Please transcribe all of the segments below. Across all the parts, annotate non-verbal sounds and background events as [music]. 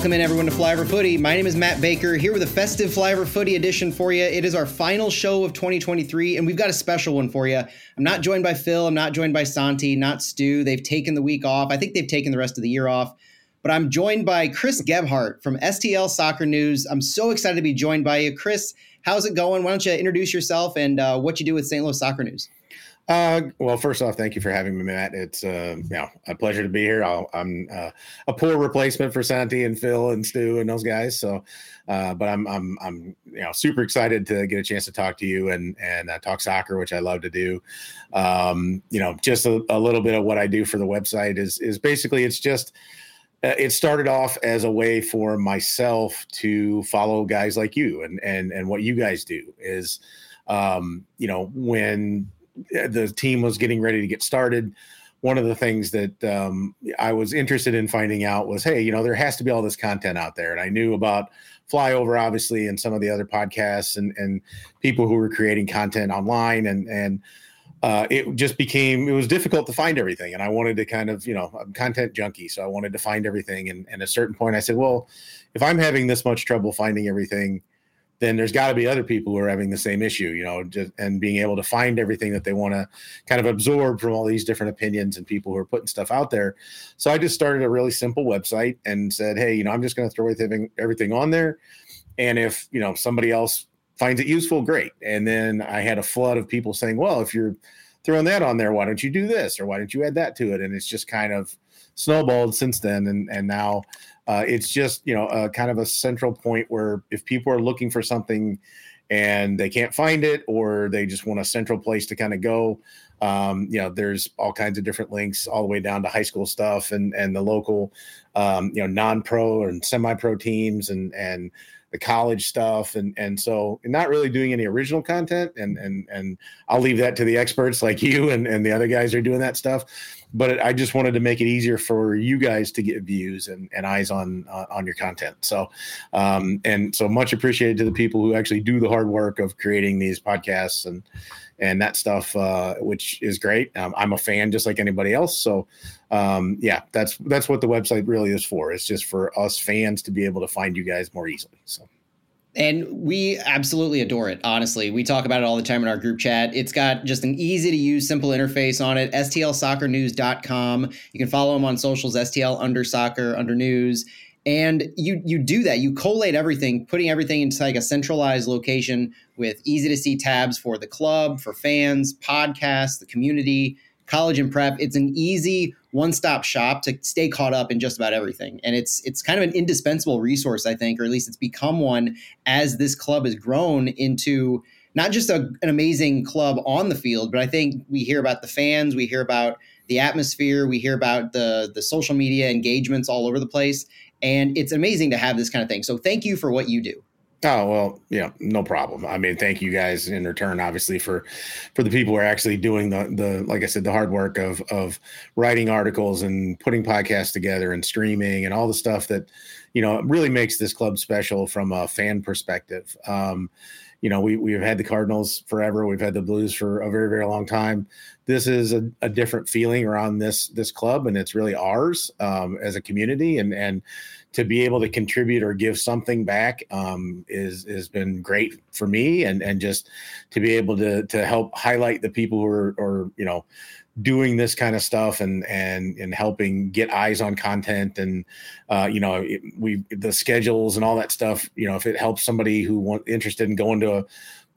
Welcome in everyone to Flyover Footy. My name is Matt Baker here with a festive Flyover Footy edition for you. It is our final show of 2023, and we've got a special one for you. I'm not joined by Phil. I'm not joined by Santi, not Stu. They've taken the week off. I think they've taken the rest of the year off. But I'm joined by Chris Gebhardt from STL Soccer News. I'm so excited to be joined by you, Chris. How's it going? Why don't you introduce yourself and uh, what you do with St. Louis Soccer News? Uh, well, first off, thank you for having me, Matt. It's uh, you know, a pleasure to be here. i am uh, a poor replacement for Santi and Phil and Stu and those guys. So, uh, but I'm I'm I'm you know super excited to get a chance to talk to you and and uh, talk soccer, which I love to do. Um, you know, just a, a little bit of what I do for the website is is basically it's just uh, it started off as a way for myself to follow guys like you and and and what you guys do is um, you know when the team was getting ready to get started. One of the things that um, I was interested in finding out was, hey, you know, there has to be all this content out there, and I knew about Flyover, obviously, and some of the other podcasts and and people who were creating content online, and and uh, it just became it was difficult to find everything, and I wanted to kind of, you know, I'm content junkie, so I wanted to find everything, and, and at a certain point, I said, well, if I'm having this much trouble finding everything, then there's got to be other people who are having the same issue, you know, just, and being able to find everything that they want to kind of absorb from all these different opinions and people who are putting stuff out there. So I just started a really simple website and said, hey, you know, I'm just going to throw everything everything on there, and if you know somebody else finds it useful, great. And then I had a flood of people saying, well, if you're throwing that on there, why don't you do this or why don't you add that to it? And it's just kind of snowballed since then, and and now uh, it's just you know a, kind of a central point where if people are looking for something and they can't find it or they just want a central place to kind of go um, you know there's all kinds of different links all the way down to high school stuff and and the local um, you know non-pro and semi-pro teams and and the college stuff and and so not really doing any original content and and and I'll leave that to the experts like [laughs] you and and the other guys are doing that stuff but I just wanted to make it easier for you guys to get views and, and eyes on uh, on your content so um and so much appreciated to the people who actually do the hard work of creating these podcasts and and that stuff, uh, which is great. Um, I'm a fan just like anybody else. So, um, yeah, that's that's what the website really is for. It's just for us fans to be able to find you guys more easily. So. And we absolutely adore it. Honestly, we talk about it all the time in our group chat. It's got just an easy to use, simple interface on it. STLsoccernews.com. You can follow them on socials, STL under soccer, under news and you you do that you collate everything putting everything into like a centralized location with easy to see tabs for the club for fans podcasts the community college and prep it's an easy one-stop shop to stay caught up in just about everything and it's it's kind of an indispensable resource i think or at least it's become one as this club has grown into not just a, an amazing club on the field but i think we hear about the fans we hear about the atmosphere we hear about the the social media engagements all over the place and it's amazing to have this kind of thing. So thank you for what you do. Oh well, yeah, no problem. I mean, thank you guys in return, obviously for for the people who are actually doing the the like I said, the hard work of of writing articles and putting podcasts together and streaming and all the stuff that you know really makes this club special from a fan perspective. Um, you know, we we've had the Cardinals forever, we've had the Blues for a very very long time. This is a, a different feeling around this this club, and it's really ours um, as a community, and and to be able to contribute or give something back um, is has been great for me, and and just to be able to to help highlight the people who are you know doing this kind of stuff and and and helping get eyes on content and uh, you know it, we the schedules and all that stuff you know if it helps somebody who want interested in going to a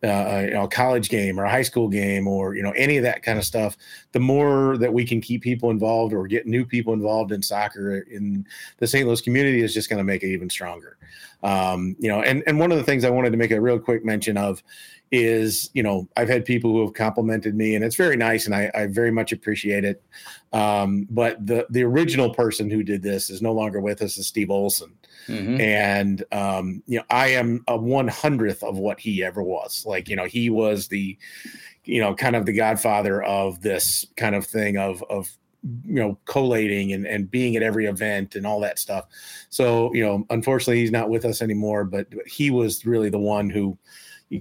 uh, you know, a college game or a high school game or you know any of that kind of stuff the more that we can keep people involved or get new people involved in soccer in the st louis community is just going to make it even stronger. Um, you know and and one of the things i wanted to make a real quick mention of is you know i've had people who have complimented me and it's very nice and i, I very much appreciate it. Um, but the the original person who did this is no longer with us is steve olson. Mm-hmm. and um, you know i am a one hundredth of what he ever was. Like you know he was the you know kind of the godfather of this kind of thing of of you know collating and, and being at every event and all that stuff. So you know unfortunately he's not with us anymore but he was really the one who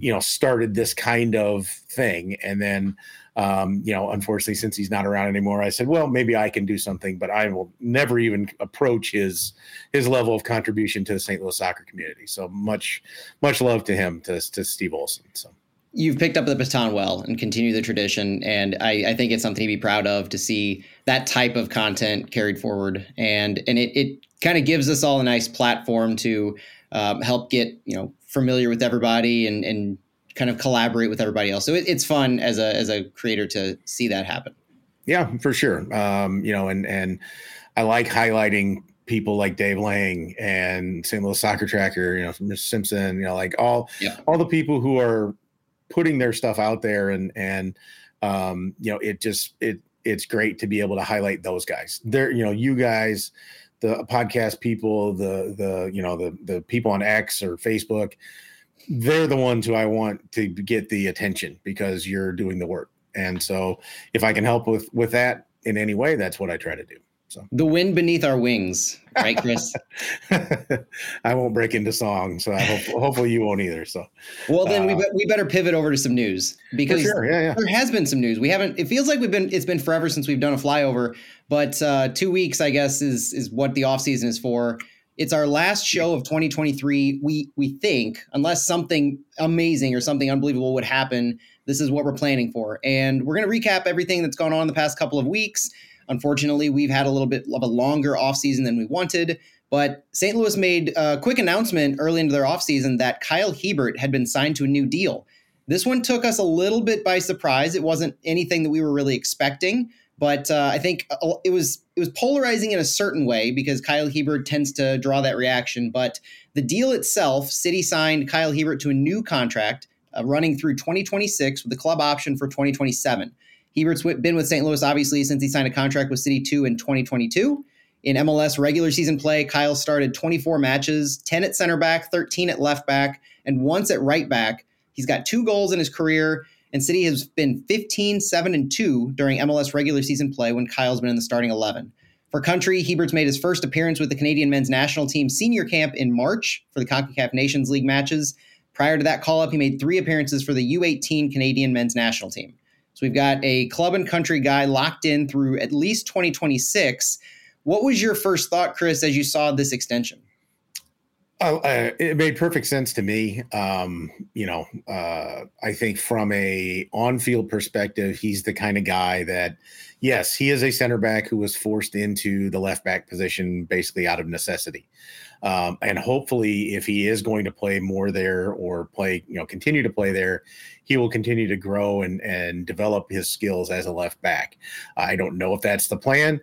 you know started this kind of thing and then um, you know, unfortunately, since he's not around anymore, I said, well, maybe I can do something, but I will never even approach his his level of contribution to the St. Louis soccer community. So much much love to him, to to Steve Olson. So you've picked up the baton well and continue the tradition, and I, I think it's something to be proud of to see that type of content carried forward, and and it it kind of gives us all a nice platform to um, help get you know familiar with everybody and and kind of collaborate with everybody else. So it, it's fun as a as a creator to see that happen. Yeah, for sure. Um, you know, and and I like highlighting people like Dave Lang and St. Louis Soccer Tracker, you know, Mr. Simpson, you know, like all yeah. all the people who are putting their stuff out there and and um, you know, it just it it's great to be able to highlight those guys. They're, you know, you guys, the podcast people, the the you know, the the people on X or Facebook, they're the ones who I want to get the attention because you're doing the work. And so if I can help with with that in any way, that's what I try to do. So the wind beneath our wings, right, Chris? [laughs] I won't break into song, so I hope hopefully you won't either. So well, then uh, we we better pivot over to some news because sure. yeah, yeah. there has been some news. We haven't. It feels like we've been. It's been forever since we've done a flyover, but uh, two weeks, I guess, is is what the off season is for. It's our last show of 2023. We we think, unless something amazing or something unbelievable would happen, this is what we're planning for. And we're going to recap everything that's gone on in the past couple of weeks. Unfortunately, we've had a little bit of a longer offseason than we wanted. But St. Louis made a quick announcement early into their offseason that Kyle Hiebert had been signed to a new deal. This one took us a little bit by surprise. It wasn't anything that we were really expecting. But uh, I think uh, it was it was polarizing in a certain way because Kyle Hiebert tends to draw that reaction. But the deal itself, City signed Kyle Hiebert to a new contract uh, running through 2026 with a club option for 2027. Hiebert's been with St. Louis obviously since he signed a contract with City 2 in 2022. In MLS regular season play, Kyle started 24 matches, 10 at center back, 13 at left back, and once at right back. He's got two goals in his career and City has been 15, 7, and 2 during MLS regular season play when Kyle's been in the starting 11. For country, Hiebert's made his first appearance with the Canadian men's national team senior camp in March for the CONCACAF Nations League matches. Prior to that call up, he made three appearances for the U18 Canadian men's national team. So we've got a club and country guy locked in through at least 2026. What was your first thought, Chris, as you saw this extension? Oh, uh, it made perfect sense to me. Um, you know, uh, I think from a on-field perspective, he's the kind of guy that, yes, he is a center back who was forced into the left back position basically out of necessity. Um, and hopefully, if he is going to play more there or play, you know, continue to play there, he will continue to grow and and develop his skills as a left back. I don't know if that's the plan.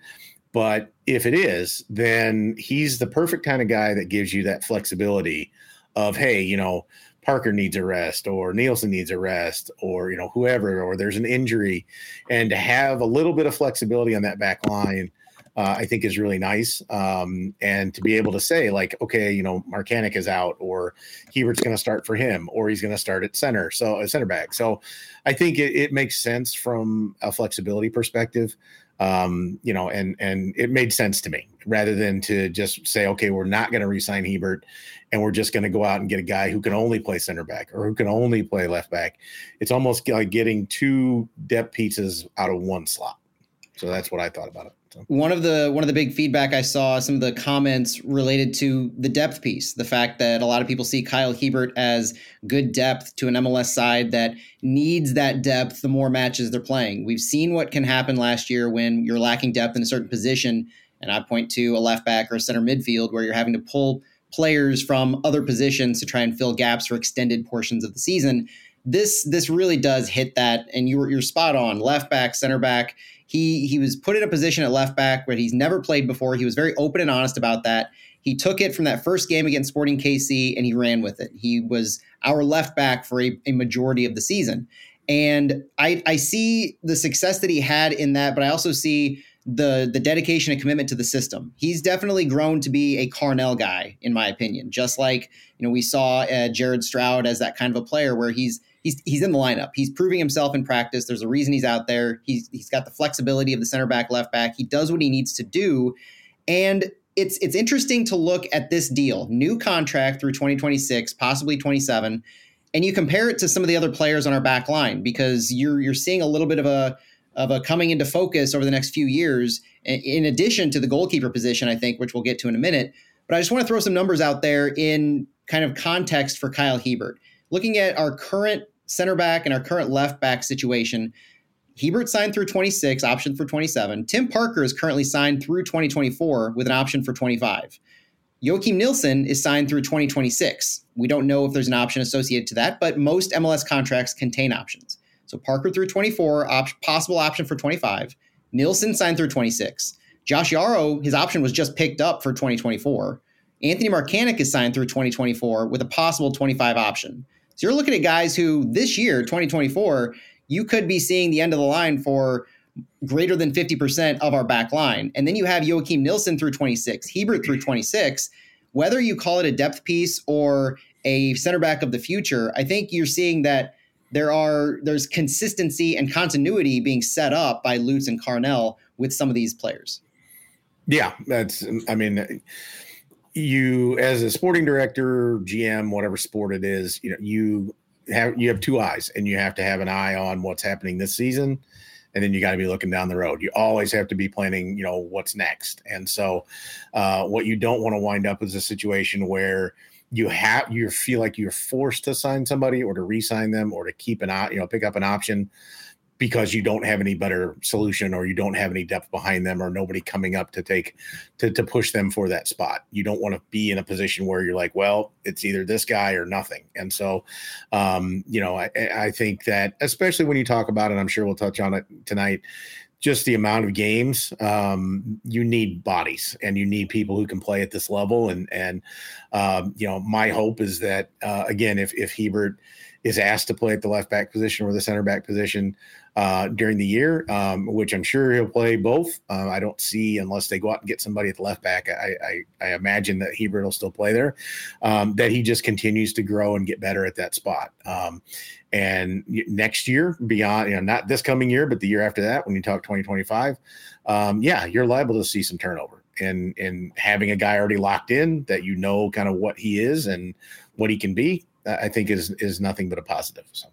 But if it is, then he's the perfect kind of guy that gives you that flexibility of, hey, you know, Parker needs a rest or Nielsen needs a rest or, you know, whoever, or there's an injury. And to have a little bit of flexibility on that back line, uh, I think is really nice. Um, and to be able to say, like, okay, you know, Markanich is out, or Hiebert's going to start for him, or he's going to start at center, so a center back. So I think it, it makes sense from a flexibility perspective um, you know, and and it made sense to me rather than to just say, okay, we're not going to resign Hiebert, and we're just going to go out and get a guy who can only play center back or who can only play left back. It's almost like getting two depth pieces out of one slot. So that's what I thought about it. So. One of the one of the big feedback I saw, some of the comments related to the depth piece, the fact that a lot of people see Kyle Hiebert as good depth to an MLS side that needs that depth the more matches they're playing. We've seen what can happen last year when you're lacking depth in a certain position, and I point to a left back or a center midfield where you're having to pull players from other positions to try and fill gaps for extended portions of the season. This this really does hit that, and you're you're spot on. Left back, center back he he was put in a position at left back where he's never played before. He was very open and honest about that. He took it from that first game against Sporting KC and he ran with it. He was our left back for a, a majority of the season. And I, I see the success that he had in that, but I also see the the dedication and commitment to the system. He's definitely grown to be a Carnell guy, in my opinion. Just like you know, we saw uh, Jared Stroud as that kind of a player, where he's he's he's in the lineup. He's proving himself in practice. There's a reason he's out there. He's he's got the flexibility of the center back, left back. He does what he needs to do, and it's it's interesting to look at this deal, new contract through 2026, possibly 27. and you compare it to some of the other players on our back line because you're you're seeing a little bit of a of a coming into focus over the next few years in addition to the goalkeeper position I think which we'll get to in a minute but I just want to throw some numbers out there in kind of context for Kyle Hiebert looking at our current center back and our current left back situation Hiebert signed through 26 option for 27 Tim Parker is currently signed through 2024 with an option for 25 Joakim Nilsson is signed through 2026. We don't know if there's an option associated to that, but most MLS contracts contain options. So Parker through 24, op- possible option for 25. Nilsson signed through 26. Josh Yaro, his option was just picked up for 2024. Anthony Markanich is signed through 2024 with a possible 25 option. So you're looking at guys who this year, 2024, you could be seeing the end of the line for greater than 50% of our back line. And then you have Joakim Nilsson through 26, Hiebert through 26. Whether you call it a depth piece or a center back of the future, I think you're seeing that there are there's consistency and continuity being set up by Lutz and Carnell with some of these players. Yeah, that's I mean you as a sporting director, GM, whatever sport it is, you know, you have you have two eyes and you have to have an eye on what's happening this season and then you got to be looking down the road. You always have to be planning, you know, what's next. And so, uh, what you don't want to wind up is a situation where you have you feel like you're forced to sign somebody or to re-sign them or to keep an you know, pick up an option because you don't have any better solution or you don't have any depth behind them or nobody coming up to take to, to push them for that spot. You don't want to be in a position where you're like well it's either this guy or nothing. And so um, you know I, I think that especially when you talk about it i'm sure we'll touch on it tonight just the amount of games um, you need bodies and you need people who can play at this level. And and um, you know my hope is that uh, again if if Hiebert is asked to play at the left back position or the center back position uh, during the year, um, which I'm sure he'll play both. Uh, I don't see unless they go out and get somebody at the left back. I, I, I imagine that Hiebert will still play there. Um, that he just continues to grow and get better at that spot. Um, and next year, beyond you know, not this coming year, but the year after that, when you talk 2025, um, yeah, you're liable to see some turnover. And and having a guy already locked in that you know kind of what he is and what he can be, I think is is nothing but a positive. So.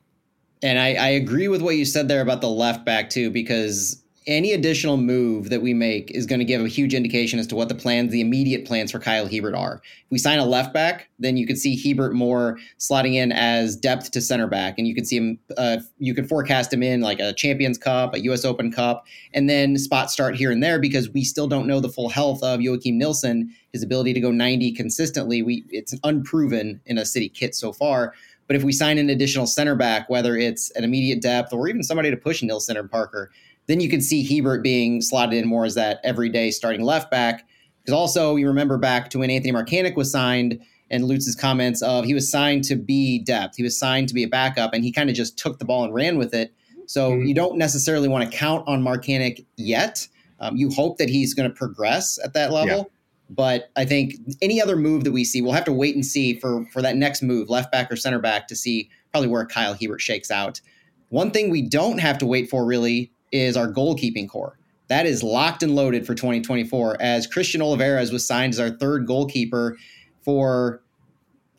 And I, I agree with what you said there about the left back too, because any additional move that we make is going to give a huge indication as to what the plans, the immediate plans for Kyle Hiebert are. If we sign a left back, then you could see Hiebert more slotting in as depth to center back, and you could see him. Uh, you could forecast him in like a Champions Cup, a U.S. Open Cup, and then spot start here and there because we still don't know the full health of Joakim Nilsson, his ability to go 90 consistently. We it's unproven in a city kit so far. But if we sign an additional center back, whether it's an immediate depth or even somebody to push Nilsson or Parker, then you can see Hiebert being slotted in more as that everyday starting left back. Because also, you remember back to when Anthony Markanich was signed and Lutz's comments of he was signed to be depth, he was signed to be a backup, and he kind of just took the ball and ran with it. So mm-hmm. you don't necessarily want to count on Markanich yet. Um, you hope that he's going to progress at that level. Yeah. But I think any other move that we see, we'll have to wait and see for for that next move, left back or center back, to see probably where Kyle Hiebert shakes out. One thing we don't have to wait for really is our goalkeeping core. That is locked and loaded for 2024 as Christian Olivares was signed as our third goalkeeper for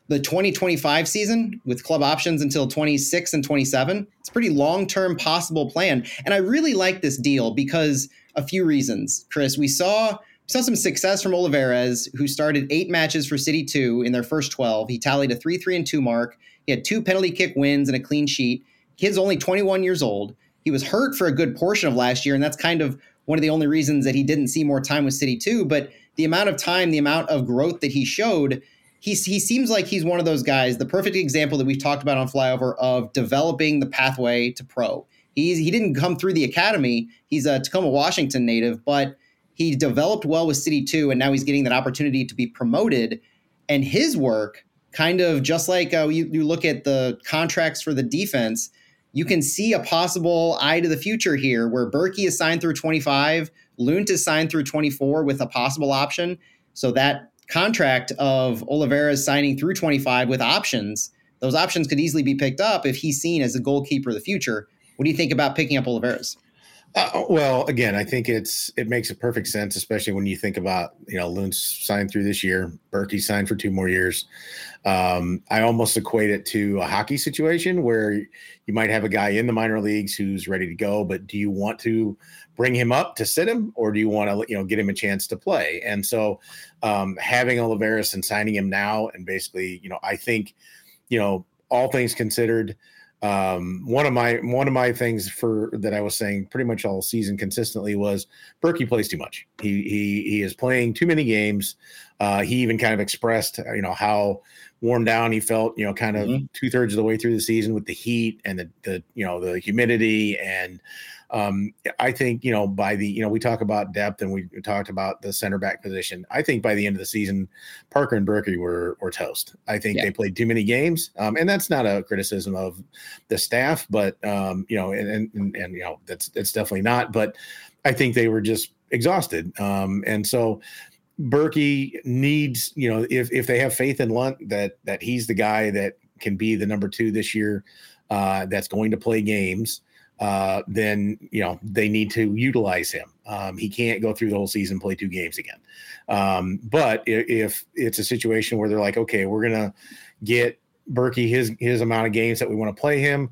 the 2025 season with club options until 26 and 27. It's a pretty long-term possible plan. And I really like this deal because a few reasons. Chris, we saw saw some success from Olivares, who started eight matches for City 2 in their first 12. He tallied a 3 3 and 2 mark. He had two penalty kick wins and a clean sheet. Kid's only 21 years old. He was hurt for a good portion of last year, and that's kind of one of the only reasons that he didn't see more time with City 2. But the amount of time, the amount of growth that he showed, he's, he seems like he's one of those guys, the perfect example that we've talked about on Flyover of developing the pathway to pro. He's, he didn't come through the academy. He's a Tacoma, Washington native, but he developed well with City 2, and now he's getting that opportunity to be promoted. And his work, kind of just like uh, you, you look at the contracts for the defense, you can see a possible eye to the future here where Bürki is signed through 25, Lundt is signed through 24 with a possible option. So that contract of Olivares signing through 25 with options, those options could easily be picked up if he's seen as a goalkeeper of the future. What do you think about picking up Olivares? Uh, well, again, I think it's it makes a perfect sense, especially when you think about you know Lundt's signed through this year, Bürki signed for two more years. Um, I almost equate it to a hockey situation where you might have a guy in the minor leagues who's ready to go, but do you want to bring him up to sit him, or do you want to you know get him a chance to play? And so um, having Olivares and signing him now, and basically, you know, I think you know all things considered um, one of my one of my things for that I was saying pretty much all season consistently was Bürki plays too much. He he he is playing too many games. Uh, he even kind of expressed you know how worn down he felt you know kind of mm-hmm. two thirds of the way through the season with the heat and the the you know the humidity and um, I think you know by the you know we talk about depth and we talked about the center back position. I think by the end of the season, Parker and Bürki were were toast. I think yeah. they played too many games, um, and that's not a criticism of the staff, but um, you know, and, and and you know that's that's definitely not. But I think they were just exhausted, um, and so. Bürki needs, you know, if if they have faith in Lundt that that he's the guy that can be the number two this year, uh, that's going to play games uh, then you know they need to utilize him. Um, he can't go through the whole season play two games again. Um, but if, if, it's a situation where they're like, okay, we're gonna get Bürki his his amount of games that we want to play him,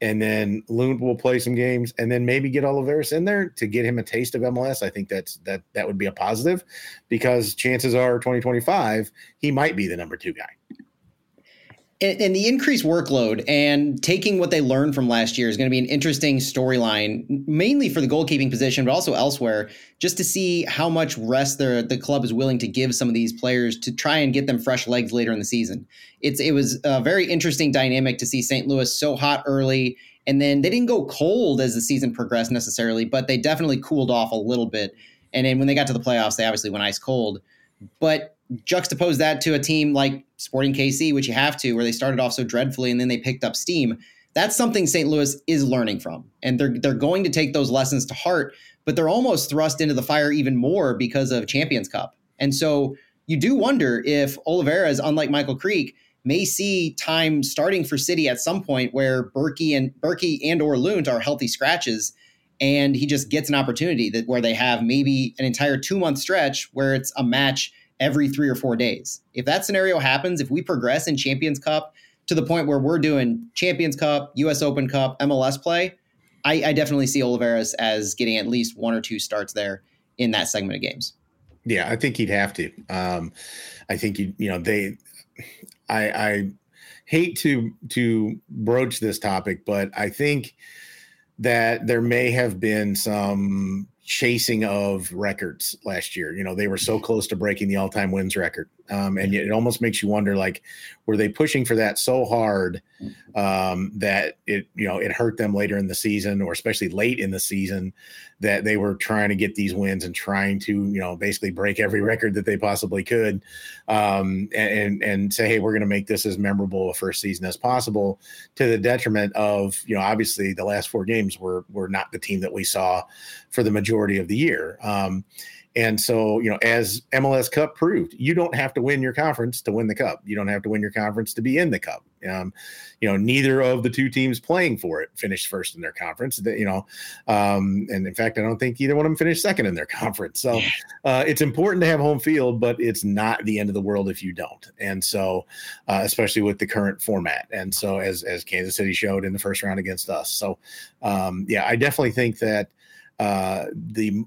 and then Lundt will play some games, and then maybe get Olivares in there to get him a taste of MLS. I think that's that that would be a positive because chances are 2025 he might be the number two guy and, and, the increased workload and taking what they learned from last year is going to be an interesting storyline, mainly for the goalkeeping position, but also elsewhere, just to see how much rest the the club is willing to give some of these players to try and get them fresh legs later in the season. It's it was a very interesting dynamic to see St. Louis so hot early, and then they didn't go cold as the season progressed necessarily, but they definitely cooled off a little bit. And then when they got to the playoffs, they obviously went ice cold. But juxtapose that to a team like Sporting KC, which you have to, where they started off so dreadfully and then they picked up steam. That's something St. Louis is learning from, and they're they're going to take those lessons to heart. But they're almost thrust into the fire even more because of Champions Cup, and so you do wonder if Olivares, unlike Michael Creek, may see time starting for City at some point where Bürki and Bürki and or Lundt are healthy scratches, and he just gets an opportunity that where they have maybe an entire two month stretch where it's a match every three or four days. If that scenario happens, if we progress in Champions Cup to the point where we're doing Champions Cup, US Open Cup, MLS play, I, I definitely see Olivares as getting at least one or two starts there in that segment of games. Yeah, I think he'd have to. Um, I think you you know they, I, I hate to to broach this topic, but I think that there may have been some chasing of records last year. You know, they were so close to breaking the all-time wins record. Um, and it almost makes you wonder, like, were they pushing for that so hard um, that it, you know, it hurt them later in the season, or especially late in the season, that they were trying to get these wins and trying to, you know, basically break every record that they possibly could, um, and and say, hey, we're going to make this as memorable a first season as possible, to the detriment of, you know, obviously the last four games were were not the team that we saw for the majority of the year. Um, and so, you know, as MLS Cup proved, you don't have to win your conference to win the cup. You don't have to win your conference to be in the cup. Um, you know, neither of the two teams playing for it finished first in their conference. That you know, um, and in fact, I don't think either one of them finished second in their [laughs] conference. So uh, it's important to have home field, but it's not the end of the world if you don't. And so, uh, especially with the current format, and so as as Kansas City showed in the first round against us. So, um, yeah, I definitely think that uh, the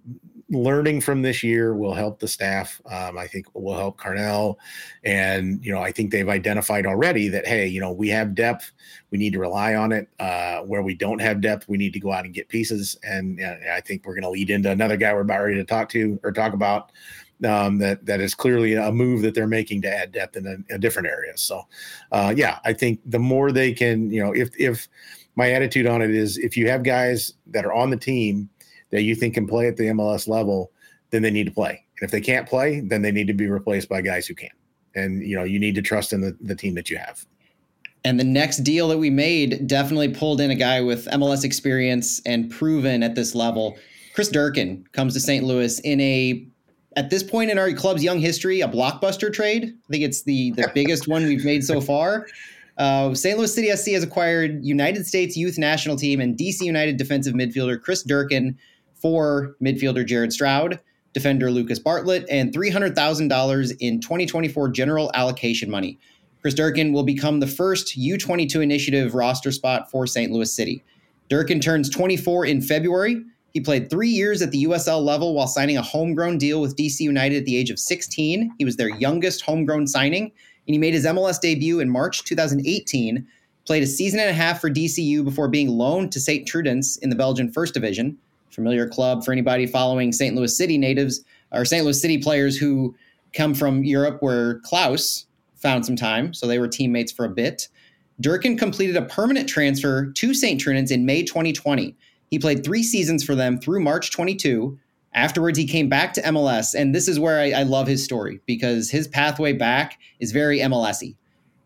learning from this year will help the staff. Um, I think will help Carnell, and you know I think they've identified already that hey, you know we have depth, we need to rely on it. Uh, where we don't have depth, we need to go out and get pieces. And uh, I think we're going to lead into another guy we're about ready to talk to or talk about. Um, that that is clearly a move that they're making to add depth in a, a different area. So, uh, yeah, I think the more they can, you know, if if my attitude on it is if you have guys that are on the team that you think can play at the MLS level, then they need to play. And if they can't play, then they need to be replaced by guys who can. And you know, you need to trust in the, the team that you have. And the next deal that we made definitely pulled in a guy with MLS experience and proven at this level. Chris Durkin comes to St. Louis in a at this point in our club's young history, a blockbuster trade. I think it's the the [laughs] biggest one we've made so far. Uh, St. Louis City SC has acquired United States Youth National Team and DC United defensive midfielder Chris Durkin for midfielder Jared Stroud, defender Lucas Bartlett, and $300,000 in 2024 general allocation money. Chris Durkin will become the first U22 initiative roster spot for St. Louis City. Durkin turns 24 in February. He played three years at the USL level while signing a homegrown deal with DC United at the age of 16. He was their youngest homegrown signing, and he made his MLS debut in March 2018. Played a season and a half for DCU before being loaned to St. Trudens in the Belgian First Division, familiar club for anybody following St. Louis City natives or St. Louis City players who come from Europe, where Klauss found some time, so they were teammates for a bit. Durkin completed a permanent transfer to St. Trudens in May 2020. He played three seasons for them through March 22. Afterwards, he came back to MLS, and this is where I, I love his story because his pathway back is very MLSy.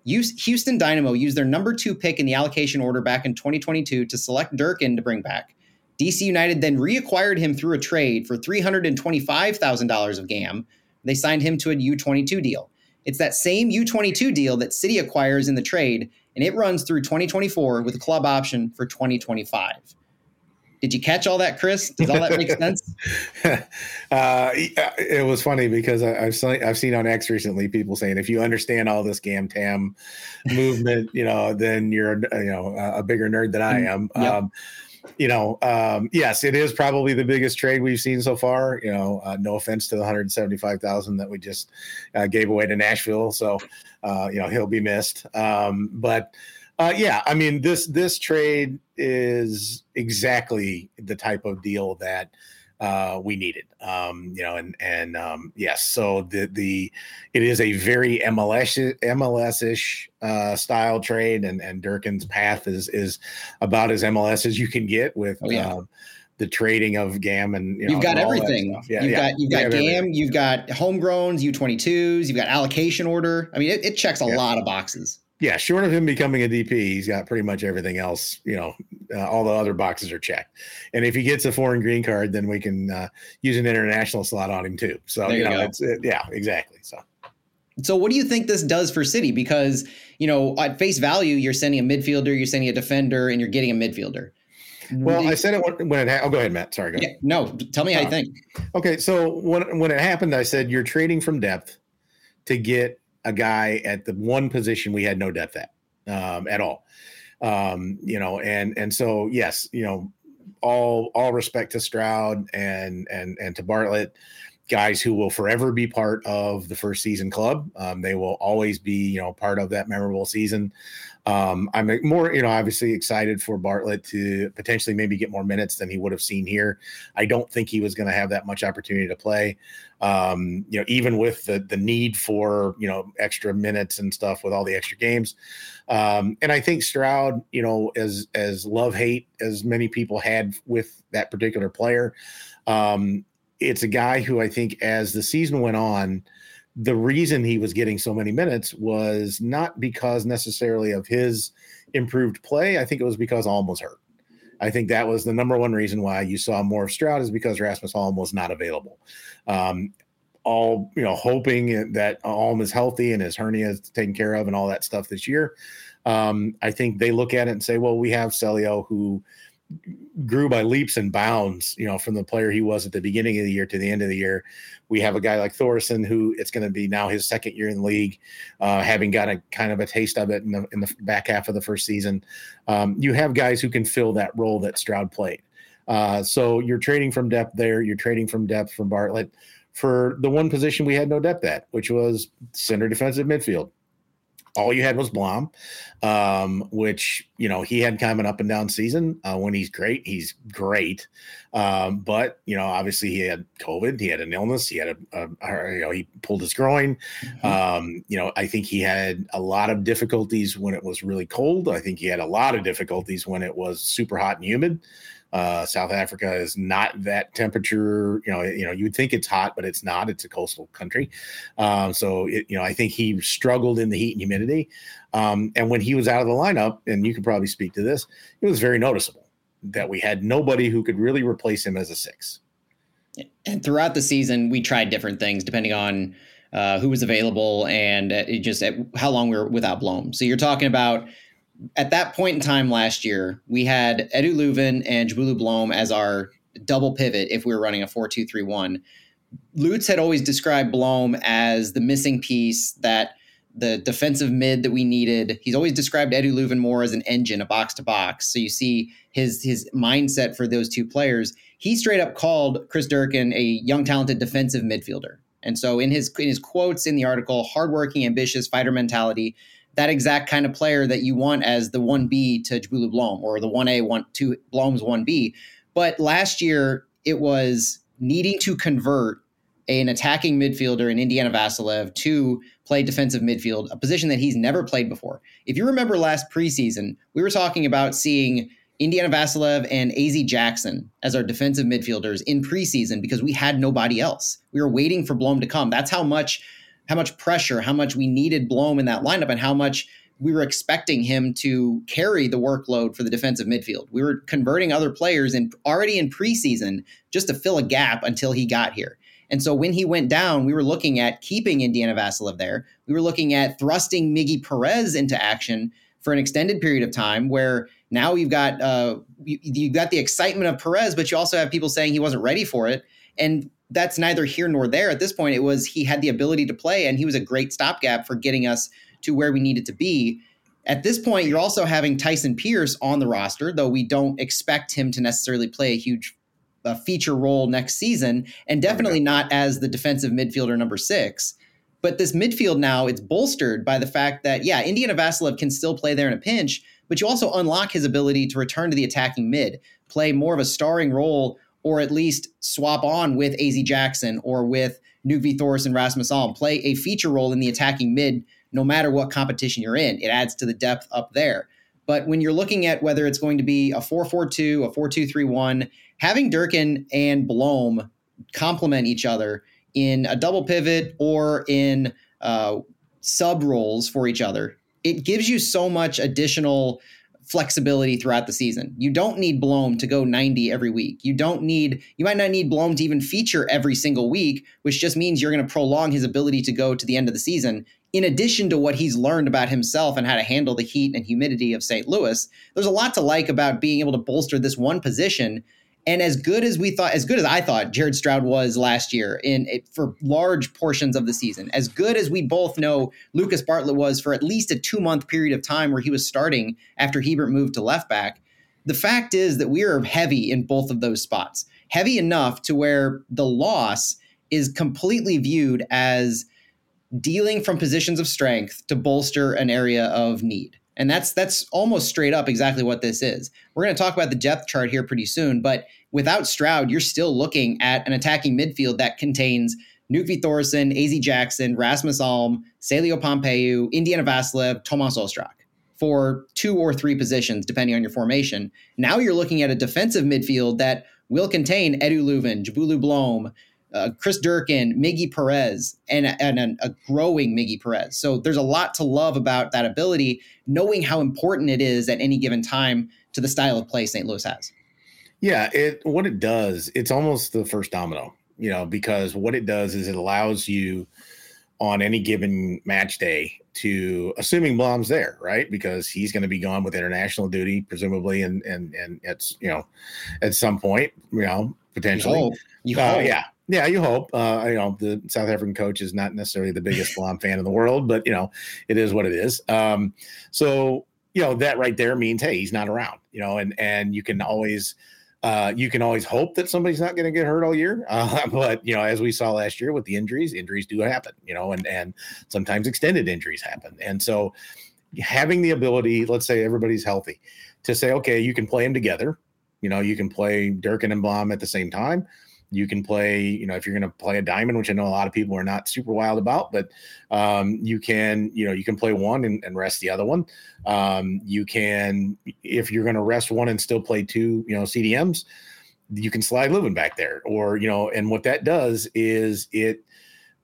Houston Dynamo used their number two pick in the allocation order back in 2022 to select Durkin to bring back. DC United then reacquired him through a trade for $325,000 of GAM. They signed him to a U22 deal. It's that same U22 deal that City acquires in the trade, and it runs through 2024 with a club option for 2025. Did you catch all that, Chris? Does all that make [laughs] sense? uh, it was funny because I, have seen, I've seen on X recently people saying if you understand all this Gam Tam movement, you know, then you're you know a bigger nerd than I mm, am. Yep. Um, you know, um, yes, it is probably the biggest trade we've seen so far. You know, uh, no offense to the 175,000 that we just uh, gave away to Nashville. So, uh, you know, he'll be missed. Um, but uh, yeah, I mean this this trade is exactly the type of deal that uh, we needed. Um, you know, and and um, yes, so the the it is a very MLS MLS ish uh, style trade, and and Durkin's path is is about as MLS as you can get with. Oh, yeah. Um, the trading of GAM and you have got everything. Yeah, you've yeah. got you've got GAM, everything. you've got homegrowns, U22s, you've got allocation order. I mean, it, it checks a yeah. lot of boxes yeah, short of him becoming a DP, he's got pretty much everything else. You know, uh, all the other boxes are checked. And if he gets a foreign green card, then we can uh, use an international slot on him too. So you, you know, it's it, yeah, exactly. So. So what do you think this does for City? Because you know, at face value, you're sending a midfielder, you're sending a defender, and you're getting a midfielder. Well, I said it when it. Ha- oh, go ahead, Matt. Sorry. Go yeah, no, tell me uh, how you uh, think. Okay, so when when it happened, I said you're trading from depth to get a guy at the one position we had no depth at um, at all. Um, you know, and and so yes, you know, all all respect to Stroud and and and to Bartlett, guys who will forever be part of the first season club. Um, they will always be you know part of that memorable season. Um, I'm more, you know, obviously excited for Bartlett to potentially maybe get more minutes than he would have seen here. I don't think he was going to have that much opportunity to play. Um, you know, even with the the need for you know extra minutes and stuff with all the extra games. Um, and I think Stroud, you know, as as love hate as many people had with that particular player, um, it's a guy who I think as the season went on the reason he was getting so many minutes was not because necessarily of his improved play. I think it was because Alm was hurt. I think that was the number one reason why you saw more of Stroud is because Rasmus Alm was not available. Um, all you know, hoping that Alm is healthy and his hernia is taken care of and all that stuff this year. Um, I think they look at it and say, well, we have Celio who grew by leaps and bounds, you know, from the player he was at the beginning of the year to the end of the year. We have a guy like Thorson who it's going to be now his second year in the league, uh, having got a kind of a taste of it in the, in the back half of the first season. Um, you have guys who can fill that role that Stroud played. Uh, so you're trading from depth there. You're trading from depth from Bartlett for the one position we had no depth at, which was center defensive midfield all you had was Blom, um, which you know he had kind of an up and down season. Uh, when he's great, he's great, um, but you know obviously he had COVID, he had an illness, he had a, a you know he pulled his groin. Mm-hmm. Um, you know I think he had a lot of difficulties when it was really cold. I think he had a lot of difficulties when it was super hot and humid. Uh, South Africa is not that temperature. You know, you know, you'd think it's hot, but it's not. It's a coastal country, um, so it, you know, I think he struggled in the heat and humidity. Um, and when he was out of the lineup, and you could probably speak to this, it was very noticeable that we had nobody who could really replace him as a six. And throughout the season, we tried different things depending on uh, who was available and just at how long we were without Blom. So you're talking about at that point in time last year, we had Edu Löwen and Njabulo Blom as our double pivot if we were running a 4 2 3 1. Lutz had always described Blom as the missing piece that the defensive mid that we needed. He's always described Edu Löwen more as an engine, a box to box. So you see his his mindset for those two players. He straight up called Chris Durkin a young, talented defensive midfielder. And so in his in his quotes in the article, hardworking, ambitious, fighter mentality, that exact kind of player that you want as the 1B to Njabulo Blom or the 1A, one two Blom's 1B. But last year it was needing to convert an attacking midfielder in Indiana Vassilev to play defensive midfield, a position that he's never played before. If you remember last preseason, we were talking about seeing Indiana Vassilev and AZ Jackson as our defensive midfielders in preseason because we had nobody else. We were waiting for Blom to come. That's how much how much pressure, how much we needed Blom in that lineup and how much we were expecting him to carry the workload for the defensive midfield. We were converting other players in already in preseason just to fill a gap until he got here. And so when he went down, we were looking at keeping Indiana Vassilev there. We were looking at thrusting Miggy Perez into action for an extended period of time where now you've got uh, you, you've got the excitement of Perez, but you also have people saying he wasn't ready for it. And that's neither here nor there at this point. It was he had the ability to play and he was a great stopgap for getting us to where we needed to be. At this point, you're also having Tyson Pierce on the roster, though we don't expect him to necessarily play a huge a feature role next season, and definitely not as the defensive midfielder number six. But this midfield now it's bolstered by the fact that yeah, Indiana Vassilev can still play there in a pinch, but you also unlock his ability to return to the attacking mid, play more of a starring role, or at least swap on with AZ Jackson or with Knut Thors and Rasmus Alm, play a feature role in the attacking mid, no matter what competition you're in. It adds to the depth up there. But when you're looking at whether it's going to be a 4-4-2, a 4-2-3-1, having Durkin and Blom complement each other in a double pivot or in uh, sub roles for each other, it gives you so much additional flexibility throughout the season. You don't need Blom to go 90 every week. You don't need you might not need Blom to even feature every single week, which just means you're going to prolong his ability to go to the end of the season in addition to what he's learned about himself and how to handle the heat and humidity of St. Louis, there's a lot to like about being able to bolster this one position. And as good as we thought, as good as I thought Jared Stroud was last year in for large portions of the season, as good as we both know Lucas Bartlett was for at least a two month period of time where he was starting after Hiebert moved to left back. The fact is that we are heavy in both of those spots, heavy enough to where the loss is completely viewed as dealing from positions of strength to bolster an area of need. And that's that's almost straight up exactly what this is. We're going to talk about the depth chart here pretty soon, but without Stroud, you're still looking at an attacking midfield that contains Knut Thorson, AZ Jackson, Rasmus Alm, Celio Pompeu, Indiana Vassilev, Tomas Ostrak for two or three positions, depending on your formation. Now you're looking at a defensive midfield that will contain Edu Löwen, Njabulo Blom, uh, Chris Durkin, Miggy Perez, and, and a, a growing Miggy Perez. So there's a lot to love about that ability, knowing how important it is at any given time to the style of play St. Louis has. Yeah, it what it does, it's almost the first domino, you know, because what it does is it allows you on any given match day to assuming Blom's there, right? Because he's going to be gone with international duty, presumably, and and and it's you know, at some point, you know, potentially. You hope. You uh, yeah, yeah, you hope. Uh, you know, the South African coach is not necessarily the biggest [laughs] Blom fan in the world, but you know, it is what it is. Um, so you know that right there means hey, he's not around. You know, and and you can always. Uh, you can always hope that somebody's not going to get hurt all year, [laughs] uh, but you know, as we saw last year with the injuries, injuries do happen. You know, and and sometimes extended injuries happen, and so having the ability, let's say everybody's healthy, to say, okay, you can play them together. You know, you can play Durkin and Blom at the same time, you can play, you know, if you're going to play a diamond, which I know a lot of people are not super wild about, but um, you can, you know, you can play one and, and rest the other one. Um, you can, if you're going to rest one and still play two, you know, CDMs, you can slide Löwen back there, or you know, and what that does is it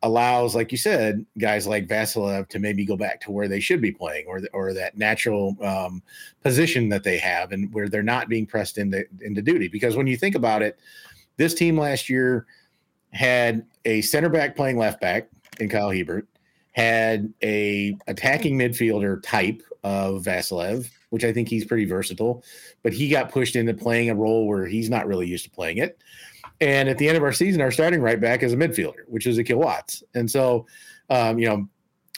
allows, like you said, guys like Vassilev to maybe go back to where they should be playing, or or that natural um, position that they have, and where they're not being pressed into into duty. Because when you think about it this team last year had a center back playing left back in Kyle Hiebert, had a attacking midfielder type of Vassilev, which I think he's pretty versatile, but he got pushed into playing a role where he's not really used to playing it. And at the end of our season, our starting right back is a midfielder, which is Akil Watts. And so, um, you know,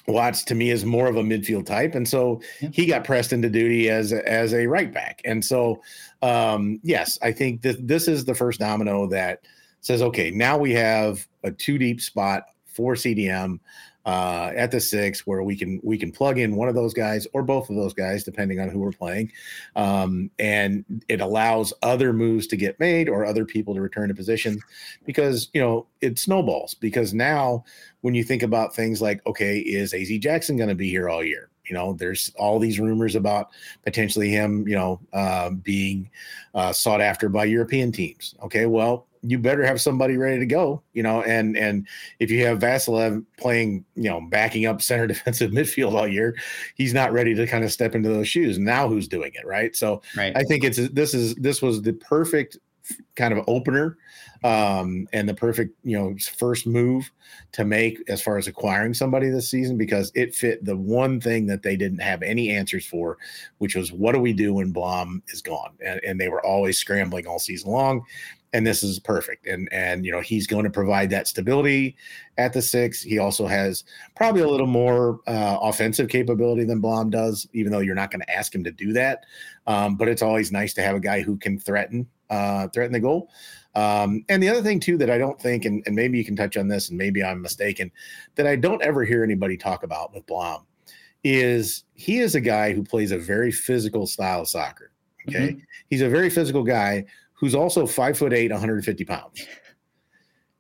Watts to me is more of a midfield type, and so he got pressed into duty as as a right back. And so, um, yes, I think that this is the first domino that says, okay, now we have a two deep spot for CDM uh, at the six where we can we can plug in one of those guys or both of those guys depending on who we're playing. Um, and it allows other moves to get made or other people to return to position because you know it snowballs. Because now when you think about things like okay is az jackson going to be here all year you know there's all these rumors about potentially him you know uh, being uh, sought after by european teams okay well you better have somebody ready to go, you know. And and if you have Vassilev playing, you know, backing up center [laughs] defensive midfield all year, he's not ready to kind of step into those shoes. Now who's doing it, right? So right. I think it's this is this was the perfect kind of opener um, and the perfect you know first move to make as far as acquiring somebody this season because it fit the one thing that they didn't have any answers for, which was what do we do when Blom is gone, and, and they were always scrambling all season long and this is perfect. And and you know he's going to provide that stability at the six. He also has probably a little more uh, offensive capability than Blom does, even though you're not going to ask him to do that. Um, but it's always nice to have a guy who can threaten uh, threaten the goal. Um, and the other thing too that I don't think, and, and maybe you can touch on this, and maybe I'm mistaken, that I don't ever hear anybody talk about with Blom is he is a guy who plays a very physical style of soccer. Okay. Mm-hmm. He's a very physical guy who's also five foot eight, 150 pounds.